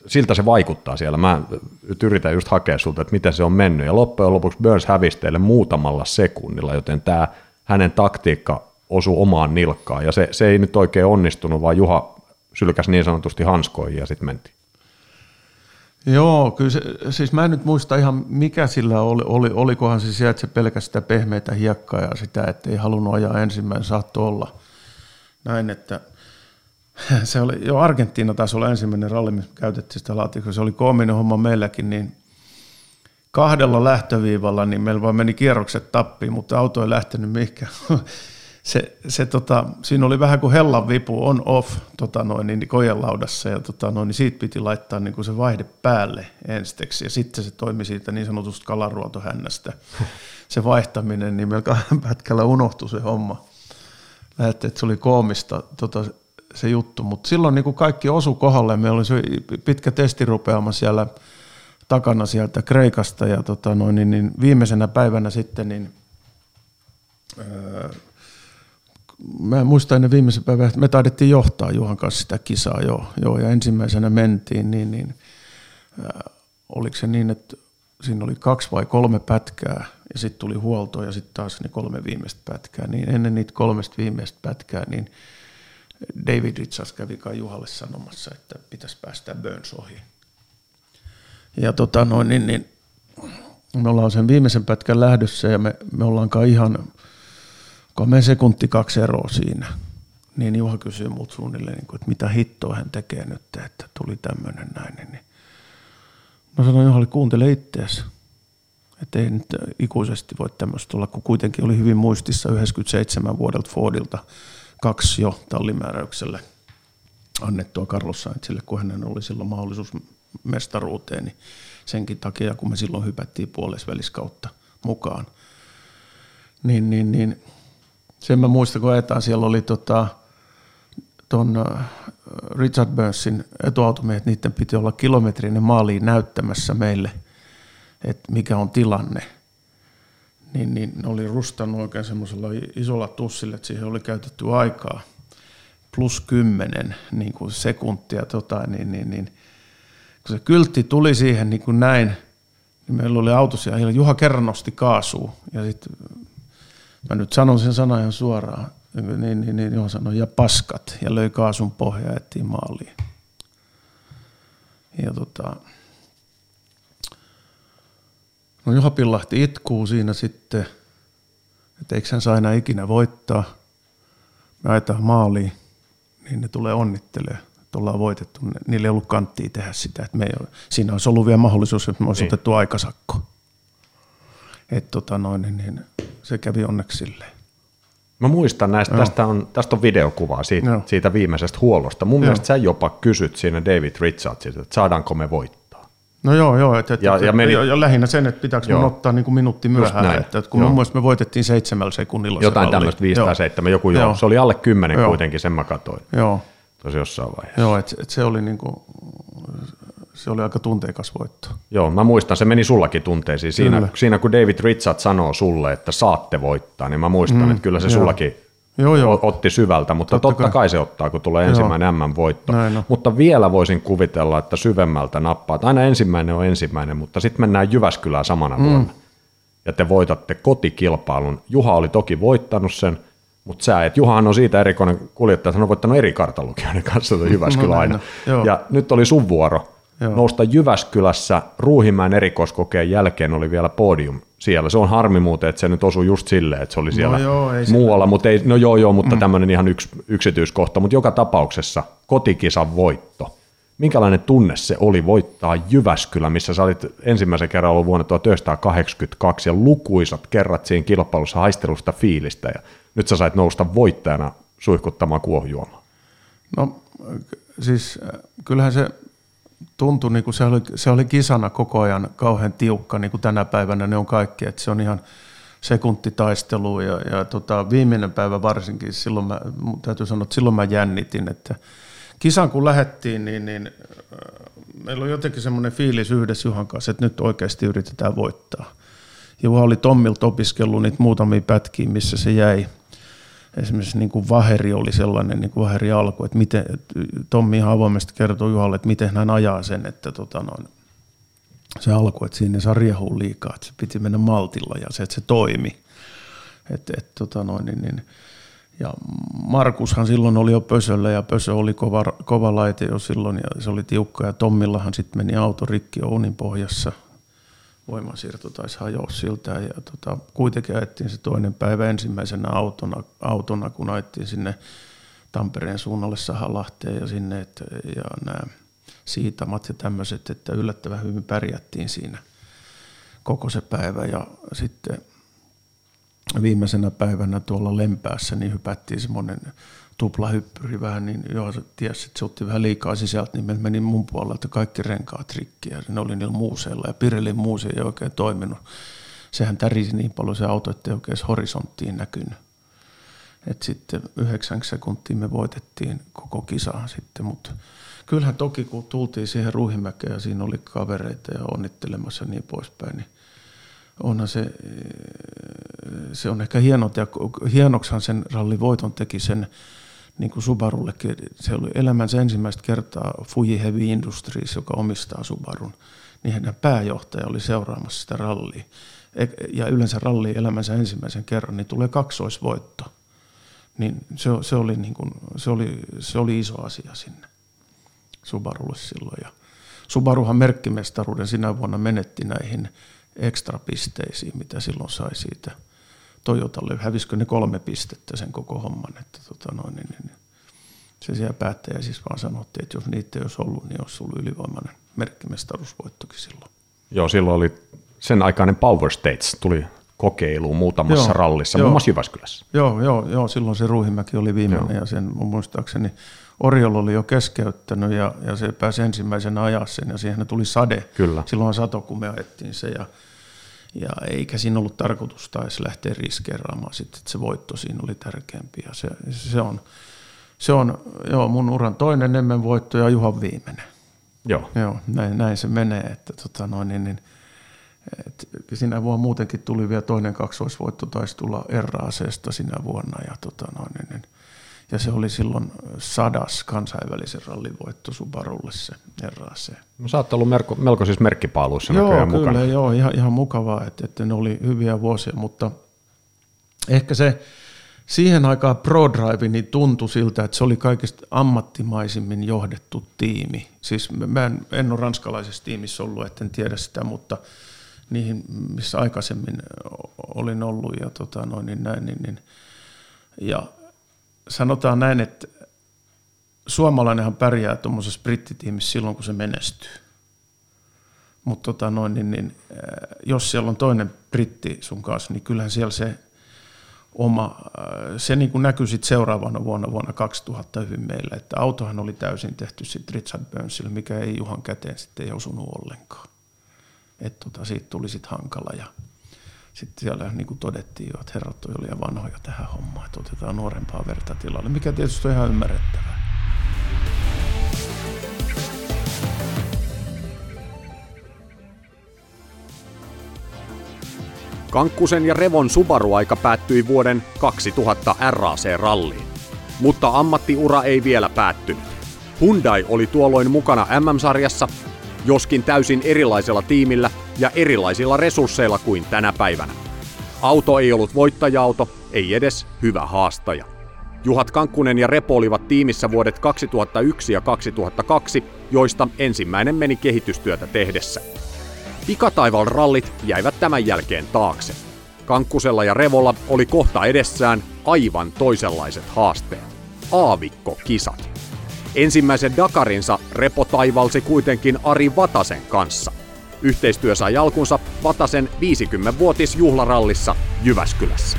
siltä se vaikuttaa siellä. Mä nyt yritän just hakea sulta, että miten se on mennyt. Ja loppujen lopuksi Burns hävisi teille muutamalla sekunnilla, joten tämä hänen taktiikka osui omaan nilkkaan. Ja se, se ei nyt oikein onnistunut, vaan Juha sylkäsi niin sanotusti hanskoihin ja sitten mentiin. Joo, kyllä se, siis mä en nyt muista ihan mikä sillä oli, oli olikohan se sieltä se pelkästään pehmeitä hiekkaa ja sitä, että ei halunnut ajaa ensimmäinen saattoi olla näin, että se oli jo Argentiina taisi olla ensimmäinen ralli, missä käytettiin sitä laatikkoa, se oli koominen homma meilläkin, niin kahdella lähtöviivalla, niin meillä vaan meni kierrokset tappiin, mutta auto ei lähtenyt mihinkään se, se tota, siinä oli vähän kuin hellan vipu on off tota noin, niin kojelaudassa ja tota noin, niin siitä piti laittaa niin kuin se vaihde päälle ensiksi ja sitten se toimi siitä niin sanotusta kalaruotohännästä se vaihtaminen, niin kahden pätkällä unohtui se homma. Lähette, että se oli koomista tota, se juttu, mutta silloin niin kuin kaikki osu kohdalle. Meillä oli se pitkä testirupeama siellä takana sieltä Kreikasta ja tota noin, niin, niin viimeisenä päivänä sitten niin, öö, mä muistan ennen viimeisen päivän, me taidettiin johtaa Juhan kanssa sitä kisaa jo, jo ja ensimmäisenä mentiin, niin, niin äh, oliko se niin, että siinä oli kaksi vai kolme pätkää ja sitten tuli huolto ja sitten taas ne kolme viimeistä pätkää, niin ennen niitä kolmesta viimeistä pätkää, niin David Richards kävi kai Juhalle sanomassa, että pitäisi päästä Burns ohi. Ja tota noin, niin, niin me ollaan sen viimeisen pätkän lähdössä ja me, me ollaan ihan kun me sekunti kaksi eroa siinä, niin Juha kysyy multa suunnilleen, niin että mitä hittoa hän tekee nyt, että tuli tämmöinen näin. Niin mä sanoin Juhalle, kuuntele ittees. Että ei nyt ikuisesti voi tämmöistä olla, kun kuitenkin oli hyvin muistissa 97 vuodelta Fordilta kaksi jo tallimääräykselle annettua Carlos Sainzille, kun hänen oli silloin mahdollisuus mestaruuteen, niin senkin takia, kun me silloin hypättiin puolesväliskautta mukaan, niin, niin, niin sen mä muistan, kun ajetaan, siellä oli tota, ton äh, Richard Burnsin etuautomiehet, niiden piti olla kilometrinen maaliin näyttämässä meille, että mikä on tilanne. Niin, niin ne oli rustannut oikein semmoisella isolla tussilla, että siihen oli käytetty aikaa plus kymmenen niin kuin sekuntia, tota, niin, niin, niin, kun se kyltti tuli siihen niin kuin näin, niin meillä oli autossa ja Juha kerran nosti kaasua ja sitten mä nyt sanon sen sanan ihan suoraan, niin, niin, niin Juha sanoi, ja paskat, ja löi kaasun pohjaa ja ettiin maaliin. Ja tota, no Juha pillahti itkuu siinä sitten, että eikö hän saa enää ikinä voittaa. Me ajetaan maaliin, niin ne tulee onnittelemaan että ollaan voitettu. Niillä ei ollut kanttia tehdä sitä. Että me ei ole, siinä olisi ollut vielä mahdollisuus, että me olisi niin. otettu aikasakko. Et tota noin, niin, niin se kävi onneksi silleen. Mä muistan näistä, tästä on, tästä on videokuvaa siitä, siitä viimeisestä huollosta. Mun Joo. mielestä sä jopa kysyt siinä David Richardsilta, että saadaanko me voittaa. No joo, joo. Et, et, ja, et, ja, meni, ja, ja, lähinnä sen, että pitääkö mun ottaa niin kuin minuutti myöhään. Että, että kun joo. mun mielestä me voitettiin seitsemällä sekunnilla. Jotain tämmöistä 5 tai 7, joku joo. joo. Se oli alle kymmenen joo. kuitenkin, sen mä katsoin. Joo. Tosi jossain vaiheessa. Joo, että et se oli niin kuin, se oli aika tunteikas voitto. Joo, mä muistan, se meni sullakin tunteisiin. Siinä, siinä kun David Richard sanoo sulle, että saatte voittaa, niin mä muistan, mm, että kyllä se joo. sullakin joo, joo. otti syvältä, mutta totta, totta kai. kai se ottaa, kun tulee ensimmäinen M-voitto. Mutta vielä voisin kuvitella, että syvemmältä nappaa. Aina ensimmäinen on ensimmäinen, mutta sitten mennään Jyväskylään samana mm. vuonna. Ja te voitatte kotikilpailun. Juha oli toki voittanut sen, mutta sä, että Juhahan on siitä erikoinen kuljettaja, että hän on voittanut eri kartalukijoiden kanssa Jyväskylä no, aina. No, ja nyt oli sun vuoro Joo. nousta Jyväskylässä Ruuhimäen erikoiskokeen jälkeen oli vielä podium siellä. Se on harmi muuten, että se nyt osui just silleen, että se oli siellä no joo, ei muualla, mutta ei, no joo joo, mutta mm. tämmöinen ihan yks, yksityiskohta, mutta joka tapauksessa kotikisan voitto. Minkälainen tunne se oli voittaa Jyväskylä, missä sä olit ensimmäisen kerran ollut vuonna 1982 ja lukuisat kerrat siinä kilpailussa haistelusta fiilistä ja nyt sä sait nousta voittajana suihkuttamaan kuohjuomaan. No siis kyllähän se tuntui, niin kuin se, oli, se oli kisana koko ajan kauhean tiukka, niin kuin tänä päivänä ne on kaikki, että se on ihan sekuntitaistelu ja, ja tota, viimeinen päivä varsinkin, silloin mä, täytyy sanoa, että silloin mä jännitin, että kisan kun lähettiin, niin, niin äh, meillä oli jotenkin semmoinen fiilis yhdessä Juhan kanssa, että nyt oikeasti yritetään voittaa. Juha oli Tommilta opiskellut niitä muutamia pätkiä, missä se jäi esimerkiksi niin kuin Vaheri oli sellainen niin kuin Vaheri alku, että miten, Tommi ihan avoimesti kertoi Juhalle, että miten hän ajaa sen, että tota noin, se alku, että siinä saa riehua liikaa, että se piti mennä maltilla ja se, että se toimi. Et, et, tota noin, niin, niin, ja Markushan silloin oli jo Pösöllä ja Pösö oli kova, kova laite jo silloin ja se oli tiukka ja Tommillahan sitten meni auto rikki Ounin pohjassa. Voimansiirto taisi hajoa siltä. Ja tota, kuitenkin ajettiin se toinen päivä ensimmäisenä autona, autona kun ajettiin sinne Tampereen suunnalle Sahalahteen ja sinne että, ja nämä siitamat ja tämmöiset, että yllättävän hyvin pärjättiin siinä koko se päivä. Ja sitten viimeisenä päivänä tuolla Lempäässä niin hypättiin semmoinen tuplahyppyri vähän, niin joo, se tiesi, että se otti vähän liikaa sisältä, niin me meni mun puolelta kaikki renkaat rikki ja ne oli niillä muuseilla ja Pirelin muuse ei oikein toiminut. Sehän tärisi niin paljon se auto, että ei oikein horisonttiin näkynyt. Et sitten yhdeksän sekuntia me voitettiin koko kisaa sitten, mutta kyllähän toki kun tultiin siihen Ruuhimäkeen ja siinä oli kavereita ja onnittelemassa niin poispäin, niin onhan se, se on ehkä hienot ja hienoksan sen rallivoiton teki sen niin kuin Subarullekin. Se oli elämänsä ensimmäistä kertaa Fuji Heavy Industries, joka omistaa Subarun, niin hänen pääjohtaja oli seuraamassa sitä rallia. Ja yleensä ralli elämänsä ensimmäisen kerran, niin tulee kaksoisvoitto. Niin se, se, oli niin kuin, se, oli, se oli iso asia sinne Subarulle silloin. Ja Subaruhan merkkimestaruuden sinä vuonna menetti näihin ekstra pisteisiin, mitä silloin sai siitä Toyotalle. Hävisikö ne kolme pistettä sen koko homman, että tota noin, niin, niin, se siellä päättäjä siis vaan sanottiin, että jos niitä ei olisi ollut, niin olisi ollut ylivoimainen merkkimestaruusvoittokin silloin. Joo, silloin oli sen aikainen Power States tuli kokeiluun muutamassa joo, rallissa, joo, muun muassa Jyväskylässä. Joo, joo, joo, silloin se Ruuhimäki oli viimeinen joo. ja sen muistaakseni Orjol oli jo keskeyttänyt ja, ja se pääsi ensimmäisenä ajaa sen ja siihen tuli sade. Kyllä. Silloin sato, kun me ajettiin se ja, ja eikä siinä ollut tarkoitus taisi lähteä riskeeraamaan sitten, että se voitto siinä oli tärkeämpi ja se, se on, se on joo, mun uran toinen ennen voitto ja Juhan viimeinen. Joo. Joo näin, näin se menee, että tota noin, niin, niin, et sinä vuonna muutenkin tuli vielä toinen kaksoisvoitto, taisi tulla RACsta sinä vuonna ja tota noin, niin, niin, ja se oli silloin sadas kansainvälisen rallivoitto Subarulle se RAC. No sä oot ollut melko, melko siis merkkipaaluissa joo, kyllä, mukana. Joo, ihan, ihan mukavaa, että, että ne oli hyviä vuosia, mutta ehkä se siihen aikaan ProDrive niin tuntui siltä, että se oli kaikista ammattimaisimmin johdettu tiimi. Siis mä en, en ole ranskalaisessa tiimissä ollut, etten tiedä sitä, mutta niihin, missä aikaisemmin olin ollut ja tota noin, niin näin, niin, niin, ja sanotaan näin, että suomalainenhan pärjää tuommoisessa brittitiimissä silloin, kun se menestyy. Mutta tota noin, niin, niin, äh, jos siellä on toinen britti sun kanssa, niin kyllähän siellä se oma, äh, se niin kuin näkyy sitten seuraavana vuonna, vuonna 2000 hyvin meillä, että autohan oli täysin tehty sitten Richard Burnsille, mikä ei Juhan käteen sitten ei osunut ollenkaan. Että tota, siitä tuli sitten hankala ja sitten siellä niin kuin todettiin jo, että herrat oli liian vanhoja tähän hommaan, että otetaan nuorempaa verta tilalle, mikä tietysti on ihan ymmärrettävää. Kankkusen ja Revon Subaru-aika päättyi vuoden 2000 RAC-ralliin. Mutta ammattiura ei vielä päättynyt. Hyundai oli tuolloin mukana MM-sarjassa, joskin täysin erilaisella tiimillä ja erilaisilla resursseilla kuin tänä päivänä. Auto ei ollut voittaja-auto, ei edes hyvä haastaja. Juhat Kankkunen ja Repo olivat tiimissä vuodet 2001 ja 2002, joista ensimmäinen meni kehitystyötä tehdessä. Pikataival rallit jäivät tämän jälkeen taakse. Kankkusella ja Revolla oli kohta edessään aivan toisenlaiset haasteet. Aavikko-kisat. Ensimmäisen Dakarinsa Repo taivalsi kuitenkin Ari Vatasen kanssa. Yhteistyö sai alkunsa Vatasen 50-vuotisjuhlarallissa Jyväskylässä.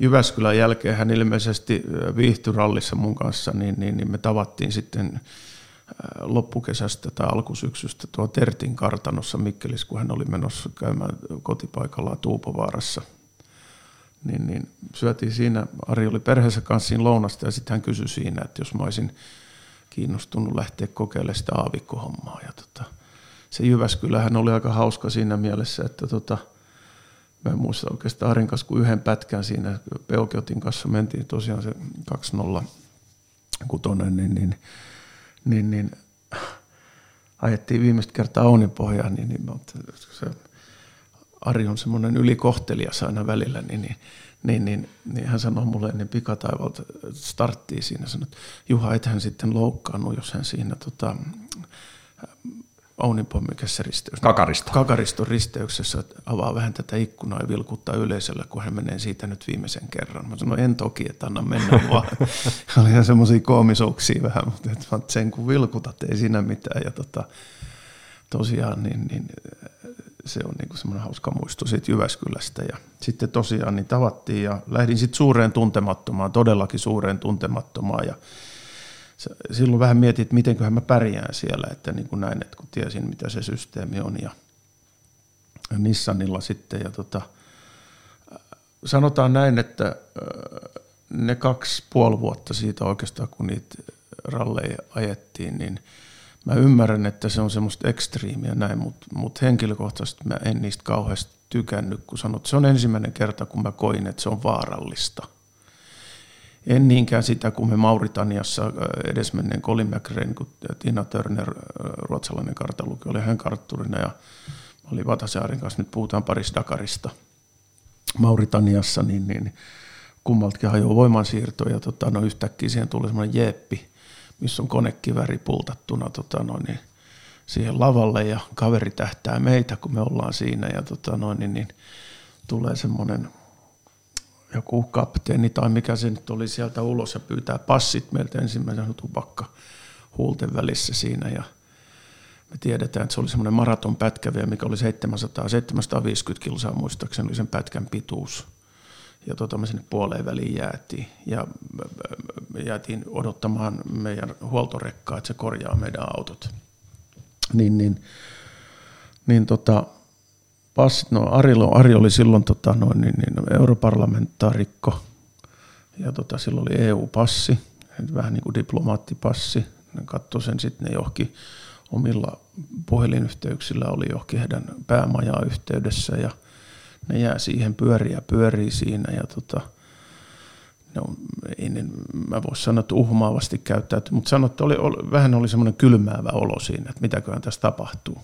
Jyväskylän jälkeen hän ilmeisesti viihtyi rallissa mun kanssa, niin, niin, niin me tavattiin sitten loppukesästä tai alkusyksystä tuo Tertin kartanossa Mikkelissä, kun hän oli menossa käymään kotipaikallaan Tuupovaarassa. Niin, niin syötiin siinä, Ari oli perheensä kanssa siinä lounasta ja sitten hän kysyi siinä, että jos mä olisin kiinnostunut lähteä kokeilemaan sitä aavikkohommaa. Ja tota, se Jyväskylähän oli aika hauska siinä mielessä, että tota, mä en muista oikeastaan Arin kanssa kuin yhden pätkän siinä Peukiotin kanssa mentiin tosiaan se 2-0 kutonen, niin, niin, niin, niin ajettiin viimeistä kertaa Ounin pohjaan, niin, niin se, Ari on semmoinen ylikohtelias aina välillä, niin, niin, niin, niin, niin hän sanoi mulle ennen pikataivalta starttiin siinä, sanoi, että Juha, ethän sitten loukkaannut, jos hän siinä tota, Ounin mikä se risteys? Kakaristo. Kakariston risteyksessä avaa vähän tätä ikkunaa ja vilkuttaa yleisöllä, kun hän menee siitä nyt viimeisen kerran. Mä sanoin, en toki, että anna mennä vaan. Oli ihan semmoisia koomisuuksia vähän, mutta että sen kun vilkutat, ei siinä mitään. Ja tota, tosiaan niin, niin se on niin semmoinen hauska muisto siitä Jyväskylästä. Ja sitten tosiaan niin tavattiin ja lähdin sitten suureen tuntemattomaan, todellakin suureen tuntemattomaan. Ja silloin vähän mietin, että mitenköhän mä pärjään siellä, että niin kuin näin, että kun tiesin mitä se systeemi on ja Nissanilla sitten ja tota, sanotaan näin, että ne kaksi puoli vuotta siitä oikeastaan, kun niitä ralleja ajettiin, niin mä ymmärrän, että se on semmoista ekstriimiä näin, mutta mut henkilökohtaisesti mä en niistä kauheasti tykännyt, kun sanot, se on ensimmäinen kerta, kun mä koin, että se on vaarallista – en niinkään sitä, kun me Mauritaniassa edesmenneen Colin McRae, kun Tina Turner, ruotsalainen kartaluki, oli hän kartturina ja mä olin Vatasaarin kanssa, nyt puhutaan Paris Dakarista Mauritaniassa, niin, niin kummaltakin hajoaa voimansiirto ja tota, no yhtäkkiä siihen tuli semmoinen jeppi, missä on konekiväri pultattuna tota, no, niin, siihen lavalle ja kaveri tähtää meitä, kun me ollaan siinä ja tota, no, niin, niin, tulee semmoinen joku kapteeni tai mikä se nyt oli sieltä ulos ja pyytää passit meiltä ensimmäisenä tupakka huulten välissä siinä ja me tiedetään, että se oli semmoinen maraton pätkä vielä, mikä oli 700, 750 kilsaa muistaakseni, oli sen pätkän pituus. Ja tota, me sinne puoleen väliin jäätiin ja jäätiin odottamaan meidän huoltorekkaa, että se korjaa meidän autot. Niin, niin, niin tota, passit, no Ari, Ari oli silloin tota, noin, niin, niin, europarlamentaarikko ja tota, silloin oli EU-passi, vähän niin kuin diplomaattipassi. Ne katsoi sen sitten ne johonkin omilla puhelinyhteyksillä oli johonkin heidän päämajaa yhteydessä ja ne jää siihen pyöriä pyörii siinä ja tota, ne on, ei ne, mä voisi sanoa, että uhmaavasti käyttäytyy, mutta sanoin, että oli, oli, vähän oli semmoinen kylmäävä olo siinä, että mitäköhän tässä tapahtuu,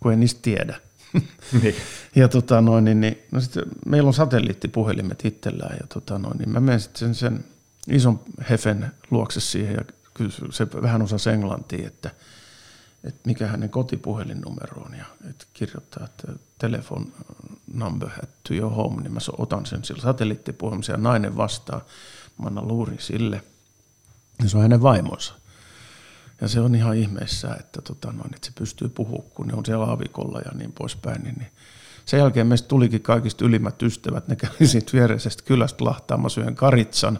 kun ei niistä tiedä. niin. Ja tota noin, niin, niin, no sitten meillä on satelliittipuhelimet itsellään ja tota noin, niin mä menen sitten sen, sen ison hefen luokse siihen ja kyllä se vähän osasi englantia, että, että mikä hänen kotipuhelinnumero on ja että kirjoittaa, että telefon number to your home, niin mä otan sen sillä satelliittipuhelimella ja nainen vastaa. Mä annan luurin sille. Ja se on hänen vaimonsa. Ja se on ihan ihmeessä, että, tota noin, että se pystyy puhumaan, kun ne on siellä aavikolla ja niin poispäin. Niin, niin. Sen jälkeen meistä tulikin kaikista ylimmät ystävät. Ne kävi siitä viereisestä kylästä lahtaamassa yhden karitsan.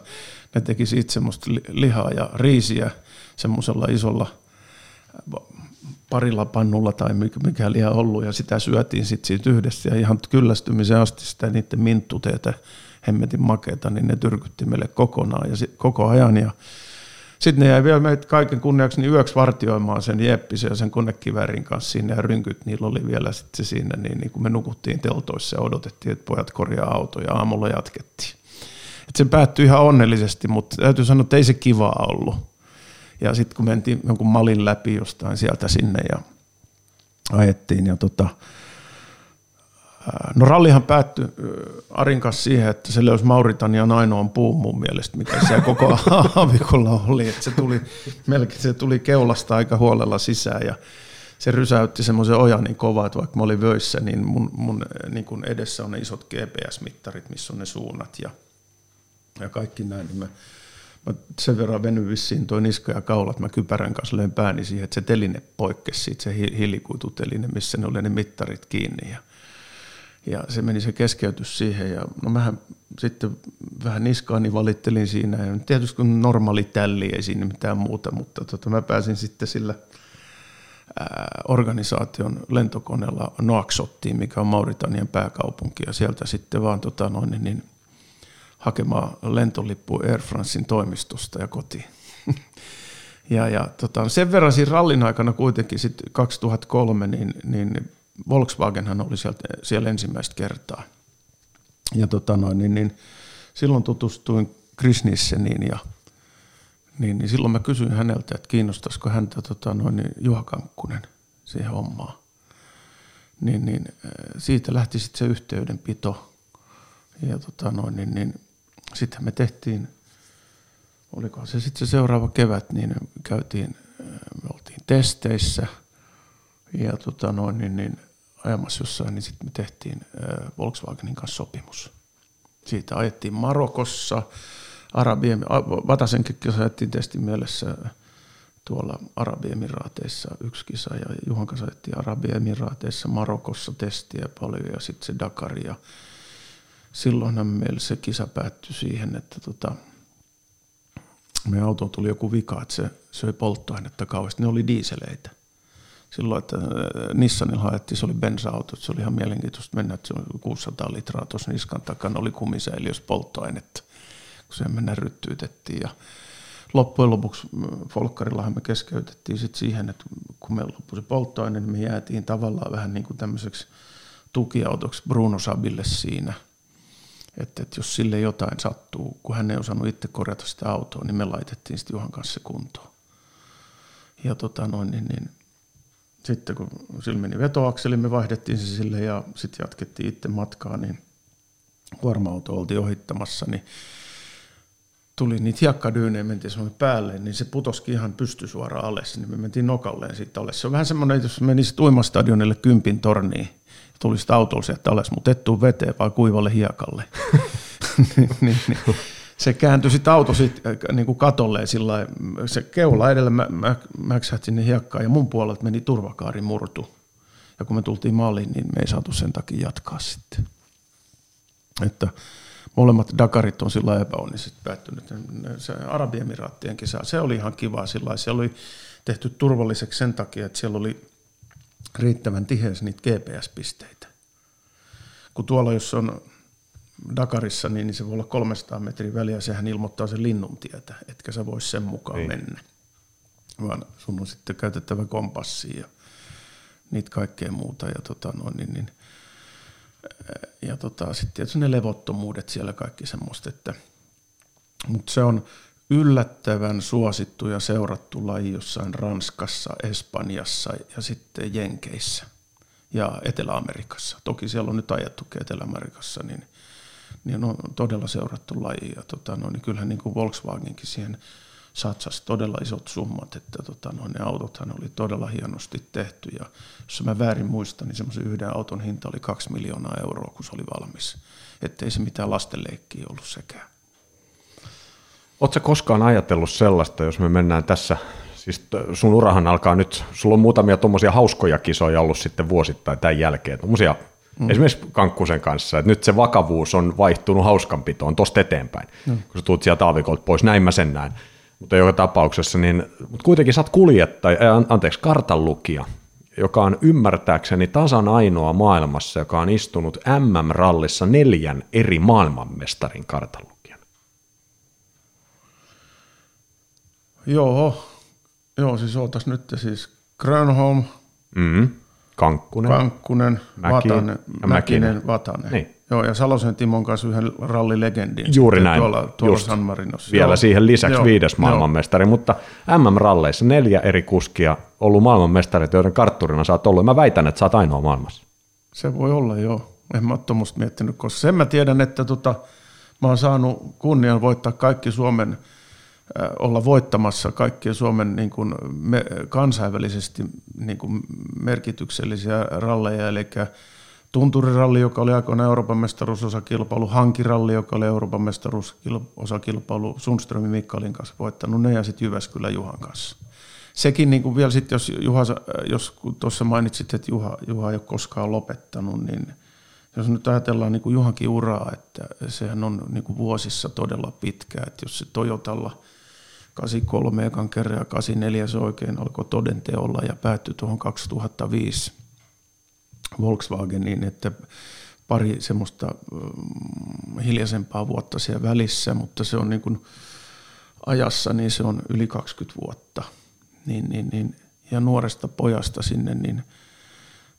Ne teki siitä semmoista lihaa ja riisiä semmoisella isolla parilla pannulla tai mikä liha ollut. Ja sitä syötiin sitten siitä yhdessä. Ja ihan kyllästymisen asti sitä niiden minttuteitä, hemmetin makeita, niin ne tyrkytti meille kokonaan ja sit, koko ajan. Ja sitten ne jäi vielä meitä kaiken kunniaksi niin yöksi vartioimaan sen Jeppisen ja sen konekivärin kanssa sinne ja rynkyt niillä oli vielä sitten siinä, niin, niin kun me nukuttiin teltoissa ja odotettiin, että pojat korjaa autoja ja aamulla jatkettiin. Et se päättyi ihan onnellisesti, mutta täytyy sanoa, että ei se kivaa ollut. Ja sitten kun mentiin jonkun malin läpi jostain sieltä sinne ja ajettiin ja tota, No rallihan päättyi Arin kanssa siihen, että se löysi Mauritanian ainoan puun mun mielestä, mikä siellä koko aavikolla oli. Että se, tuli, melkein, se tuli keulasta aika huolella sisään ja se rysäytti semmoisen ojan niin kovaa, että vaikka mä olin vöissä, niin mun, mun niin kun edessä on ne isot GPS-mittarit, missä on ne suunnat ja, ja kaikki näin. Niin mä, mä sen verran veny vissiin toi niska ja kaula, että mä kypärän kanssa löin pääni siihen, että se teline poikkesi siitä, se hiilikuituteline, missä ne oli ne mittarit kiinni. Ja ja se meni se keskeytys siihen ja no mähän sitten vähän niskaani valittelin siinä. Ja tietysti kun normaali tälli ei siinä mitään muuta, mutta tota, mä pääsin sitten sillä ää, organisaation lentokoneella Noaksottiin, mikä on Mauritanian pääkaupunki. Ja sieltä sitten vaan tota, noin, niin, niin, hakemaan lentolippu Air Francein toimistosta ja kotiin. ja, ja tota, sen verran siinä rallin aikana kuitenkin sitten 2003, niin, niin Volkswagenhan oli sieltä, siellä ensimmäistä kertaa. ja tota noin, niin, niin, silloin tutustuin Chris Nisseniin ja niin, niin silloin mä kysyin häneltä, että kiinnostaisiko häntä tota noin, Juha Kankkunen siihen hommaan. Niin, niin siitä lähti sitten se yhteydenpito. Ja tota noin, niin, niin sitten me tehtiin, oliko se sitten se seuraava kevät, niin käytiin, me oltiin testeissä ja tota noin, niin, niin ajamassa jossain, niin sitten me tehtiin Volkswagenin kanssa sopimus. Siitä ajettiin Marokossa, Arabien, Vatasenkin kisa ajettiin testin mielessä tuolla Arabiemiraateissa yksi kisa ja Juhan kanssa ajettiin Arabiemiraateissa Marokossa testiä paljon ja sitten se Dakar ja silloinhan meillä se kisa päättyi siihen, että tota, meidän autoon tuli joku vika, että se söi polttoainetta kauheasti. Ne oli diiseleitä. Silloin, että äh, Nissanilla haettiin, se oli bensa-auto, se oli ihan mielenkiintoista mennä, että se oli 600 litraa tuossa niskan takana, oli kumisäiliössä polttoainetta, kun se mennä ryttyytettiin. Ja loppujen lopuksi äh, Folkkarillahan me keskeytettiin sit siihen, että kun me loppui se polttoaine, niin me jäätiin tavallaan vähän niin kuin tämmöiseksi tukiautoksi Bruno Sabille siinä – että, että jos sille jotain sattuu, kun hän ei osannut itse korjata sitä autoa, niin me laitettiin sitten Juhan kanssa se kuntoon. Ja tota noin, niin, niin, sitten kun sillä meni vetoakseli, me vaihdettiin se sille ja sitten jatkettiin itse matkaa, niin kuorma-auto oltiin ohittamassa, niin tuli niitä hiekkadyynejä, mentiin semmoinen päälle, niin se putoski ihan pystysuoraan alas, niin me mentiin nokalleen siitä alas. Se on vähän semmoinen, jos menisit uimastadionille kympin torniin, tuli sitä autolla sieltä alas, mutta et tuu veteen, vaan kuivalle hiekalle. niin, niin, niin. Se kääntyi sitten auto sit, äh, niin kuin katolle sillä se keula edellä mä, mä, mäksähti sinne hiekkaan ja mun puolelta meni turvakaari murtu. Ja kun me tultiin maaliin, niin me ei saatu sen takia jatkaa sitten. Että molemmat Dakarit on sillä epäonnisesti päättynyt. Se Arabiemiraattien kisa, se oli ihan kiva sillä Se oli tehty turvalliseksi sen takia, että siellä oli riittävän tiheässä niitä GPS-pisteitä. Kun tuolla, jos on Dakarissa, niin se voi olla 300 metriä väliä, sehän ilmoittaa sen linnun tietä, etkä sä voi sen mukaan Ei. mennä. Vaan sun on sitten käytettävä kompassia ja niitä kaikkea muuta. Ja, tota, no, niin, niin, ja tota, sitten tietysti ne levottomuudet siellä kaikki semmoista, että mutta se on, yllättävän suosittu ja seurattu laji jossain Ranskassa, Espanjassa ja sitten Jenkeissä ja Etelä-Amerikassa. Toki siellä on nyt ajettu Etelä-Amerikassa, niin, niin on todella seurattu laji. Ja tota, no, niin kyllähän niin kuin Volkswagenkin siihen satsasi todella isot summat, että tota, no, ne autothan oli todella hienosti tehty. Ja jos mä väärin muistan, niin semmoisen yhden auton hinta oli kaksi miljoonaa euroa, kun se oli valmis. Että ei se mitään lastenleikkiä ollut sekään. Oletko koskaan ajatellut sellaista, jos me mennään tässä, siis sun urahan alkaa nyt, sulla on muutamia tuommoisia hauskoja kisoja ollut sitten vuosittain tämän jälkeen, tuommoisia mm. esimerkiksi Kankkusen kanssa, että nyt se vakavuus on vaihtunut hauskanpitoon tosta eteenpäin, mm. kun sä tuut sieltä aavikolta pois, näin mä sen näin. Mutta joka tapauksessa, niin, mutta kuitenkin sä oot kuljettaja, anteeksi, kartanlukija, joka on ymmärtääkseni tasan ainoa maailmassa, joka on istunut MM-rallissa neljän eri maailmanmestarin kartalla. Joo, joo siis ootas nyt siis Grönholm, mm-hmm. Kankkunen, Kankkunen Mäki, Vatanen, ja Mäkinen, Vatanen. Niin. Joo, ja Salosen Timon kanssa yhden rallilegendin. Juuri näin, tuolla, tuolla San Marinossa. Vielä joo. siihen lisäksi joo, viides maailmanmestari, joo. mutta MM-ralleissa neljä eri kuskia ollut maailmanmestarit, joiden kartturina sä oot ollut. Mä väitän, että sä oot ainoa maailmassa. Se voi olla, joo. En mä ole miettinyt, koska sen mä tiedän, että tota, mä oon saanut kunnian voittaa kaikki Suomen – olla voittamassa kaikkia Suomen niin kuin me, kansainvälisesti niin kuin merkityksellisiä ralleja, eli Tunturiralli, joka oli aikoina Euroopan mestaruusosakilpailu, Hankiralli, joka oli Euroopan mestaruusosakilpailu, Sundströmin Mikkalin kanssa voittanut ne ja sitten Jyväskylä Juhan kanssa. Sekin niin kuin vielä sitten, jos, Juha, jos tuossa mainitsit, että Juha, Juha ei ole koskaan lopettanut, niin jos nyt ajatellaan niin kuin Juhankin uraa, että sehän on niin kuin vuosissa todella pitkä, että jos se Toyotalla – 83 ekan kerran ja 84 se oikein alkoi todenteolla ja päättyi tuohon 2005 Volkswageniin, että pari semmoista mm, hiljaisempaa vuotta siellä välissä, mutta se on niin kuin ajassa, niin se on yli 20 vuotta. Niin, niin, niin, ja nuoresta pojasta sinne, niin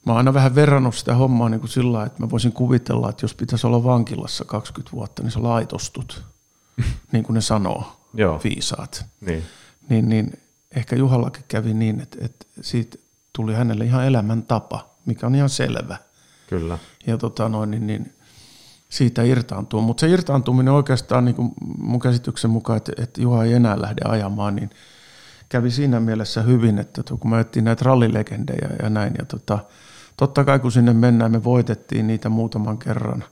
mä oon aina vähän verrannut sitä hommaa niin kuin sillä että mä voisin kuvitella, että jos pitäisi olla vankilassa 20 vuotta, niin sä laitostut, niin kuin ne sanoo, Joo. viisaat. Niin. Niin, niin ehkä Juhallakin kävi niin, että, että siitä tuli hänelle ihan elämäntapa, mikä on ihan selvä. Kyllä. Ja tota noin, niin, niin siitä irtaantuu. Mutta se irtaantuminen oikeastaan niin kuin mun käsityksen mukaan, että, että Juha ei enää lähde ajamaan, niin kävi siinä mielessä hyvin, että kun me ettiin näitä rallilegendejä ja näin, ja tota, totta kai kun sinne mennään, me voitettiin niitä muutaman kerran,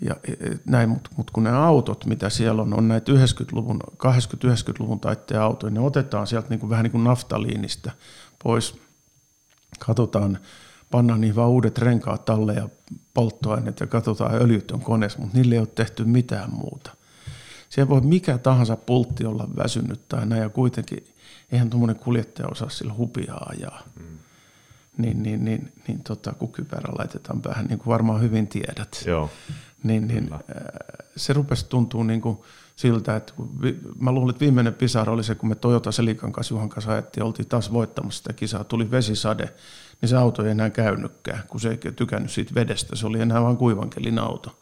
ja e, näin, mutta mut kun ne autot, mitä siellä on, on näitä 90-luvun, 80-90-luvun taitteen autoja, ne otetaan sieltä niin kuin, vähän niin kuin naftaliinista pois, katsotaan, pannaan niihin vaan uudet renkaat talle ja polttoaineet ja katsotaan öljytön koneessa, mutta niille ei ole tehty mitään muuta. Siellä voi mikä tahansa pultti olla väsynyt tai näin, ja kuitenkin eihän tuommoinen kuljettaja osaa sillä hupiaa ajaa. Mm. Niin, niin, niin, niin tota, kun kypärä laitetaan päähän, niin kuin varmaan hyvin tiedät. Joo. Niin, niin äh, se rupesi tuntua niin kuin siltä, että kun vi, mä luulin, että viimeinen pisara oli se, kun me Toyota Selikan kanssa Juhan kanssa ajettiin, oltiin taas voittamassa sitä kisaa, tuli vesisade, niin se auto ei enää käynytkään, kun se ei tykännyt siitä vedestä, se oli enää vain kuivankelin auto.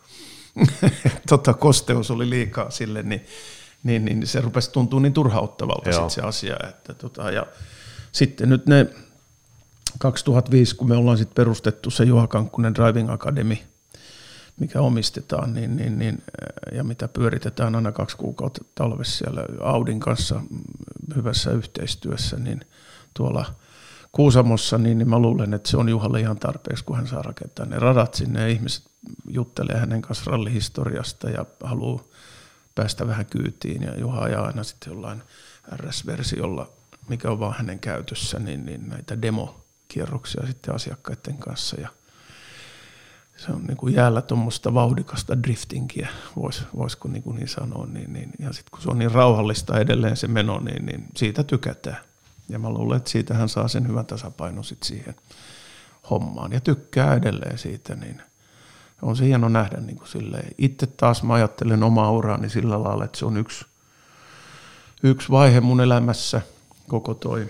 tota, kosteus oli liikaa sille, niin, niin, niin se rupesi tuntua niin turhauttavalta sit se asia. Että, tota, ja sitten nyt ne 2005, kun me ollaan sitten perustettu se Juha Kankkunen Driving Academy, mikä omistetaan niin, niin, niin, ja mitä pyöritetään aina kaksi kuukautta talvessa siellä Audin kanssa hyvässä yhteistyössä, niin tuolla – Kuusamossa, niin, niin mä luulen, että se on Juhalle ihan tarpeeksi, kun hän saa rakentaa ne radat sinne ja ihmiset juttelee hänen kanssa rallihistoriasta ja haluaa päästä vähän kyytiin ja Juha ajaa aina sitten jollain RS-versiolla, mikä on vaan hänen käytössä, niin, niin näitä demokierroksia sitten asiakkaiden kanssa ja se on niin kuin jäällä tuommoista vauhdikasta driftingiä, vois, voisiko niin, kuin niin sanoa, niin, niin, ja sitten kun se on niin rauhallista edelleen se meno, niin, niin siitä tykätään. Ja mä luulen, että siitä hän saa sen hyvän tasapainon sit siihen hommaan. Ja tykkää edelleen siitä, niin on se hieno nähdä niin kuin silleen. Itse taas mä ajattelen omaa uraani sillä lailla, että se on yksi, yksi vaihe mun elämässä, koko toi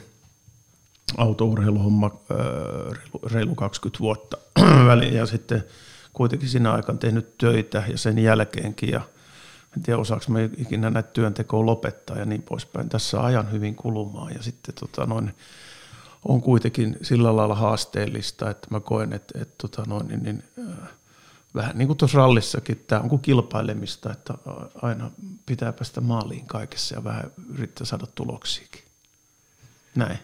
autourheiluhomma reilu 20 vuotta väliin ja sitten kuitenkin siinä aikana tehnyt töitä ja sen jälkeenkin ja – en tiedä osaako me ikinä näitä työntekoa lopettaa ja niin poispäin. Tässä ajan hyvin kulumaan ja sitten tota noin, on kuitenkin sillä lailla haasteellista, että mä koen, että, että tota noin, niin, niin, äh, vähän niin kuin tuossa rallissakin, tämä on kuin kilpailemista, että aina pitää päästä maaliin kaikessa ja vähän yrittää saada tuloksiakin. Näin.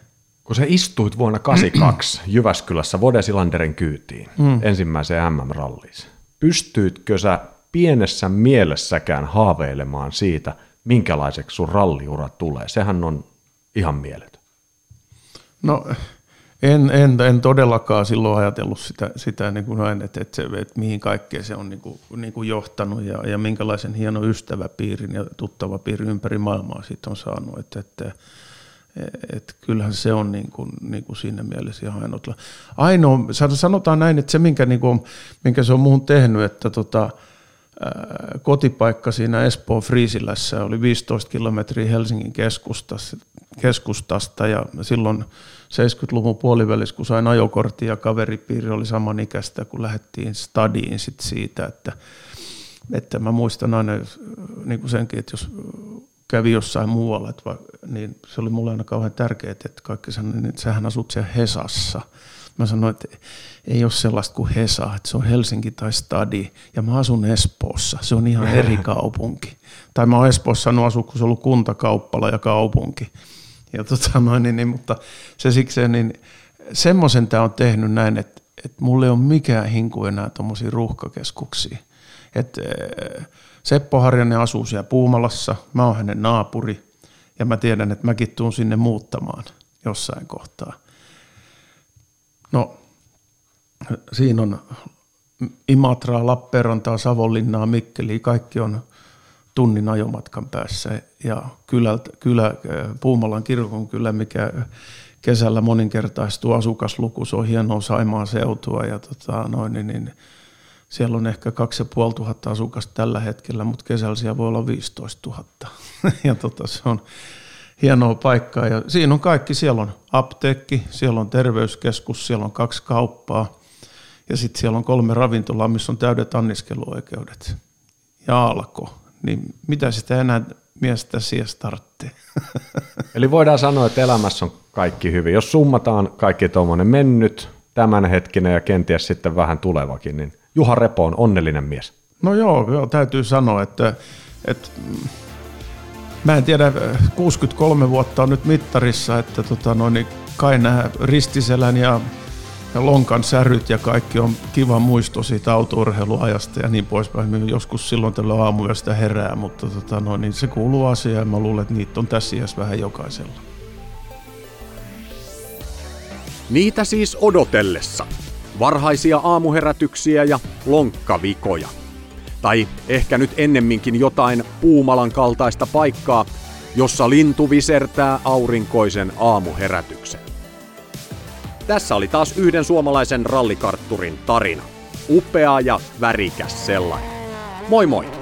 Kun sä istuit vuonna 82 Jyväskylässä Vodesilanderin kyytiin mm. ensimmäiseen MM-ralliin, pystyitkö sä pienessä mielessäkään haaveilemaan siitä, minkälaiseksi sun ralliura tulee. Sehän on ihan mieletön. No en, en, en todellakaan silloin ajatellut sitä, sitä niin kuin näin, että, että, se, että mihin kaikkeen se on niin kuin, niin kuin johtanut ja, ja minkälaisen hieno ystäväpiirin ja tuttava piiri ympäri maailmaa siitä on saanut. Että, että, että kyllähän se on niin kuin, niin kuin siinä mielessä ihan ainoa. Ainoa, sanotaan näin, että se minkä, niin kuin, minkä se on muuhun tehnyt, että tota, kotipaikka siinä Espoon Friisilässä oli 15 kilometriä Helsingin keskustasta, keskustasta ja silloin 70-luvun puolivälissä, kun sain ajokortin ja kaveripiiri oli samanikäistä, kun lähdettiin stadiin sit siitä, että, että mä muistan aina niin kuin senkin, että jos kävi jossain muualla, että, niin se oli mulle aina kauhean tärkeää, että kaikki sanoivat, että sähän asut siellä Hesassa – Mä sanoin, että ei ole sellaista kuin Hesa, että se on Helsinki tai Stadi. Ja mä asun Espoossa, se on ihan eri kaupunki. Tai mä oon Espoossa sanonut asu, kun se on ollut kuntakauppala ja kaupunki. Ja tota noin, niin, niin, mutta se siksi, niin semmoisen tämä on tehnyt näin, että, että mulle ei ole mikään hinku enää tuommoisia ruuhkakeskuksia. Että Seppo Harjanne asuu siellä Puumalassa, mä oon hänen naapuri ja mä tiedän, että mäkin tuun sinne muuttamaan jossain kohtaa. No, siinä on Imatraa, Lappeenrantaa, Savonlinnaa, Mikkeliä, kaikki on tunnin ajomatkan päässä. Ja kylä, kylä, Puumalan kirkon kylä, mikä kesällä moninkertaistuu asukasluku, se on hienoa Saimaan seutua ja tota, noin, niin, niin, siellä on ehkä 2500 asukasta tällä hetkellä, mutta kesällä siellä voi olla 15 000. ja tota, se on hienoa paikkaa. Ja siinä on kaikki, siellä on apteekki, siellä on terveyskeskus, siellä on kaksi kauppaa ja sitten siellä on kolme ravintolaa, missä on täydet anniskeluoikeudet. Ja alko. Niin mitä sitä enää miestä siellä tarvitsee? Eli voidaan sanoa, että elämässä on kaikki hyvin. Jos summataan kaikki tuommoinen mennyt, tämänhetkinen ja kenties sitten vähän tulevakin, niin Juha Repo on onnellinen mies. No joo, joo täytyy sanoa, että, että mä en tiedä, 63 vuotta on nyt mittarissa, että tota, noin, niin kai nämä ristiselän ja, ja lonkan säryt ja kaikki on kiva muisto siitä autourheiluajasta ja niin poispäin. Joskus silloin tällä aamuyöstä herää, mutta tota, noin, niin se kuuluu asiaan ja mä luulen, että niitä on tässä iässä vähän jokaisella. Niitä siis odotellessa. Varhaisia aamuherätyksiä ja lonkkavikoja. Tai ehkä nyt ennemminkin jotain Puumalan kaltaista paikkaa, jossa lintu visertää aurinkoisen aamuherätyksen. Tässä oli taas yhden suomalaisen rallikartturin tarina. Upea ja värikäs sellainen. Moi moi!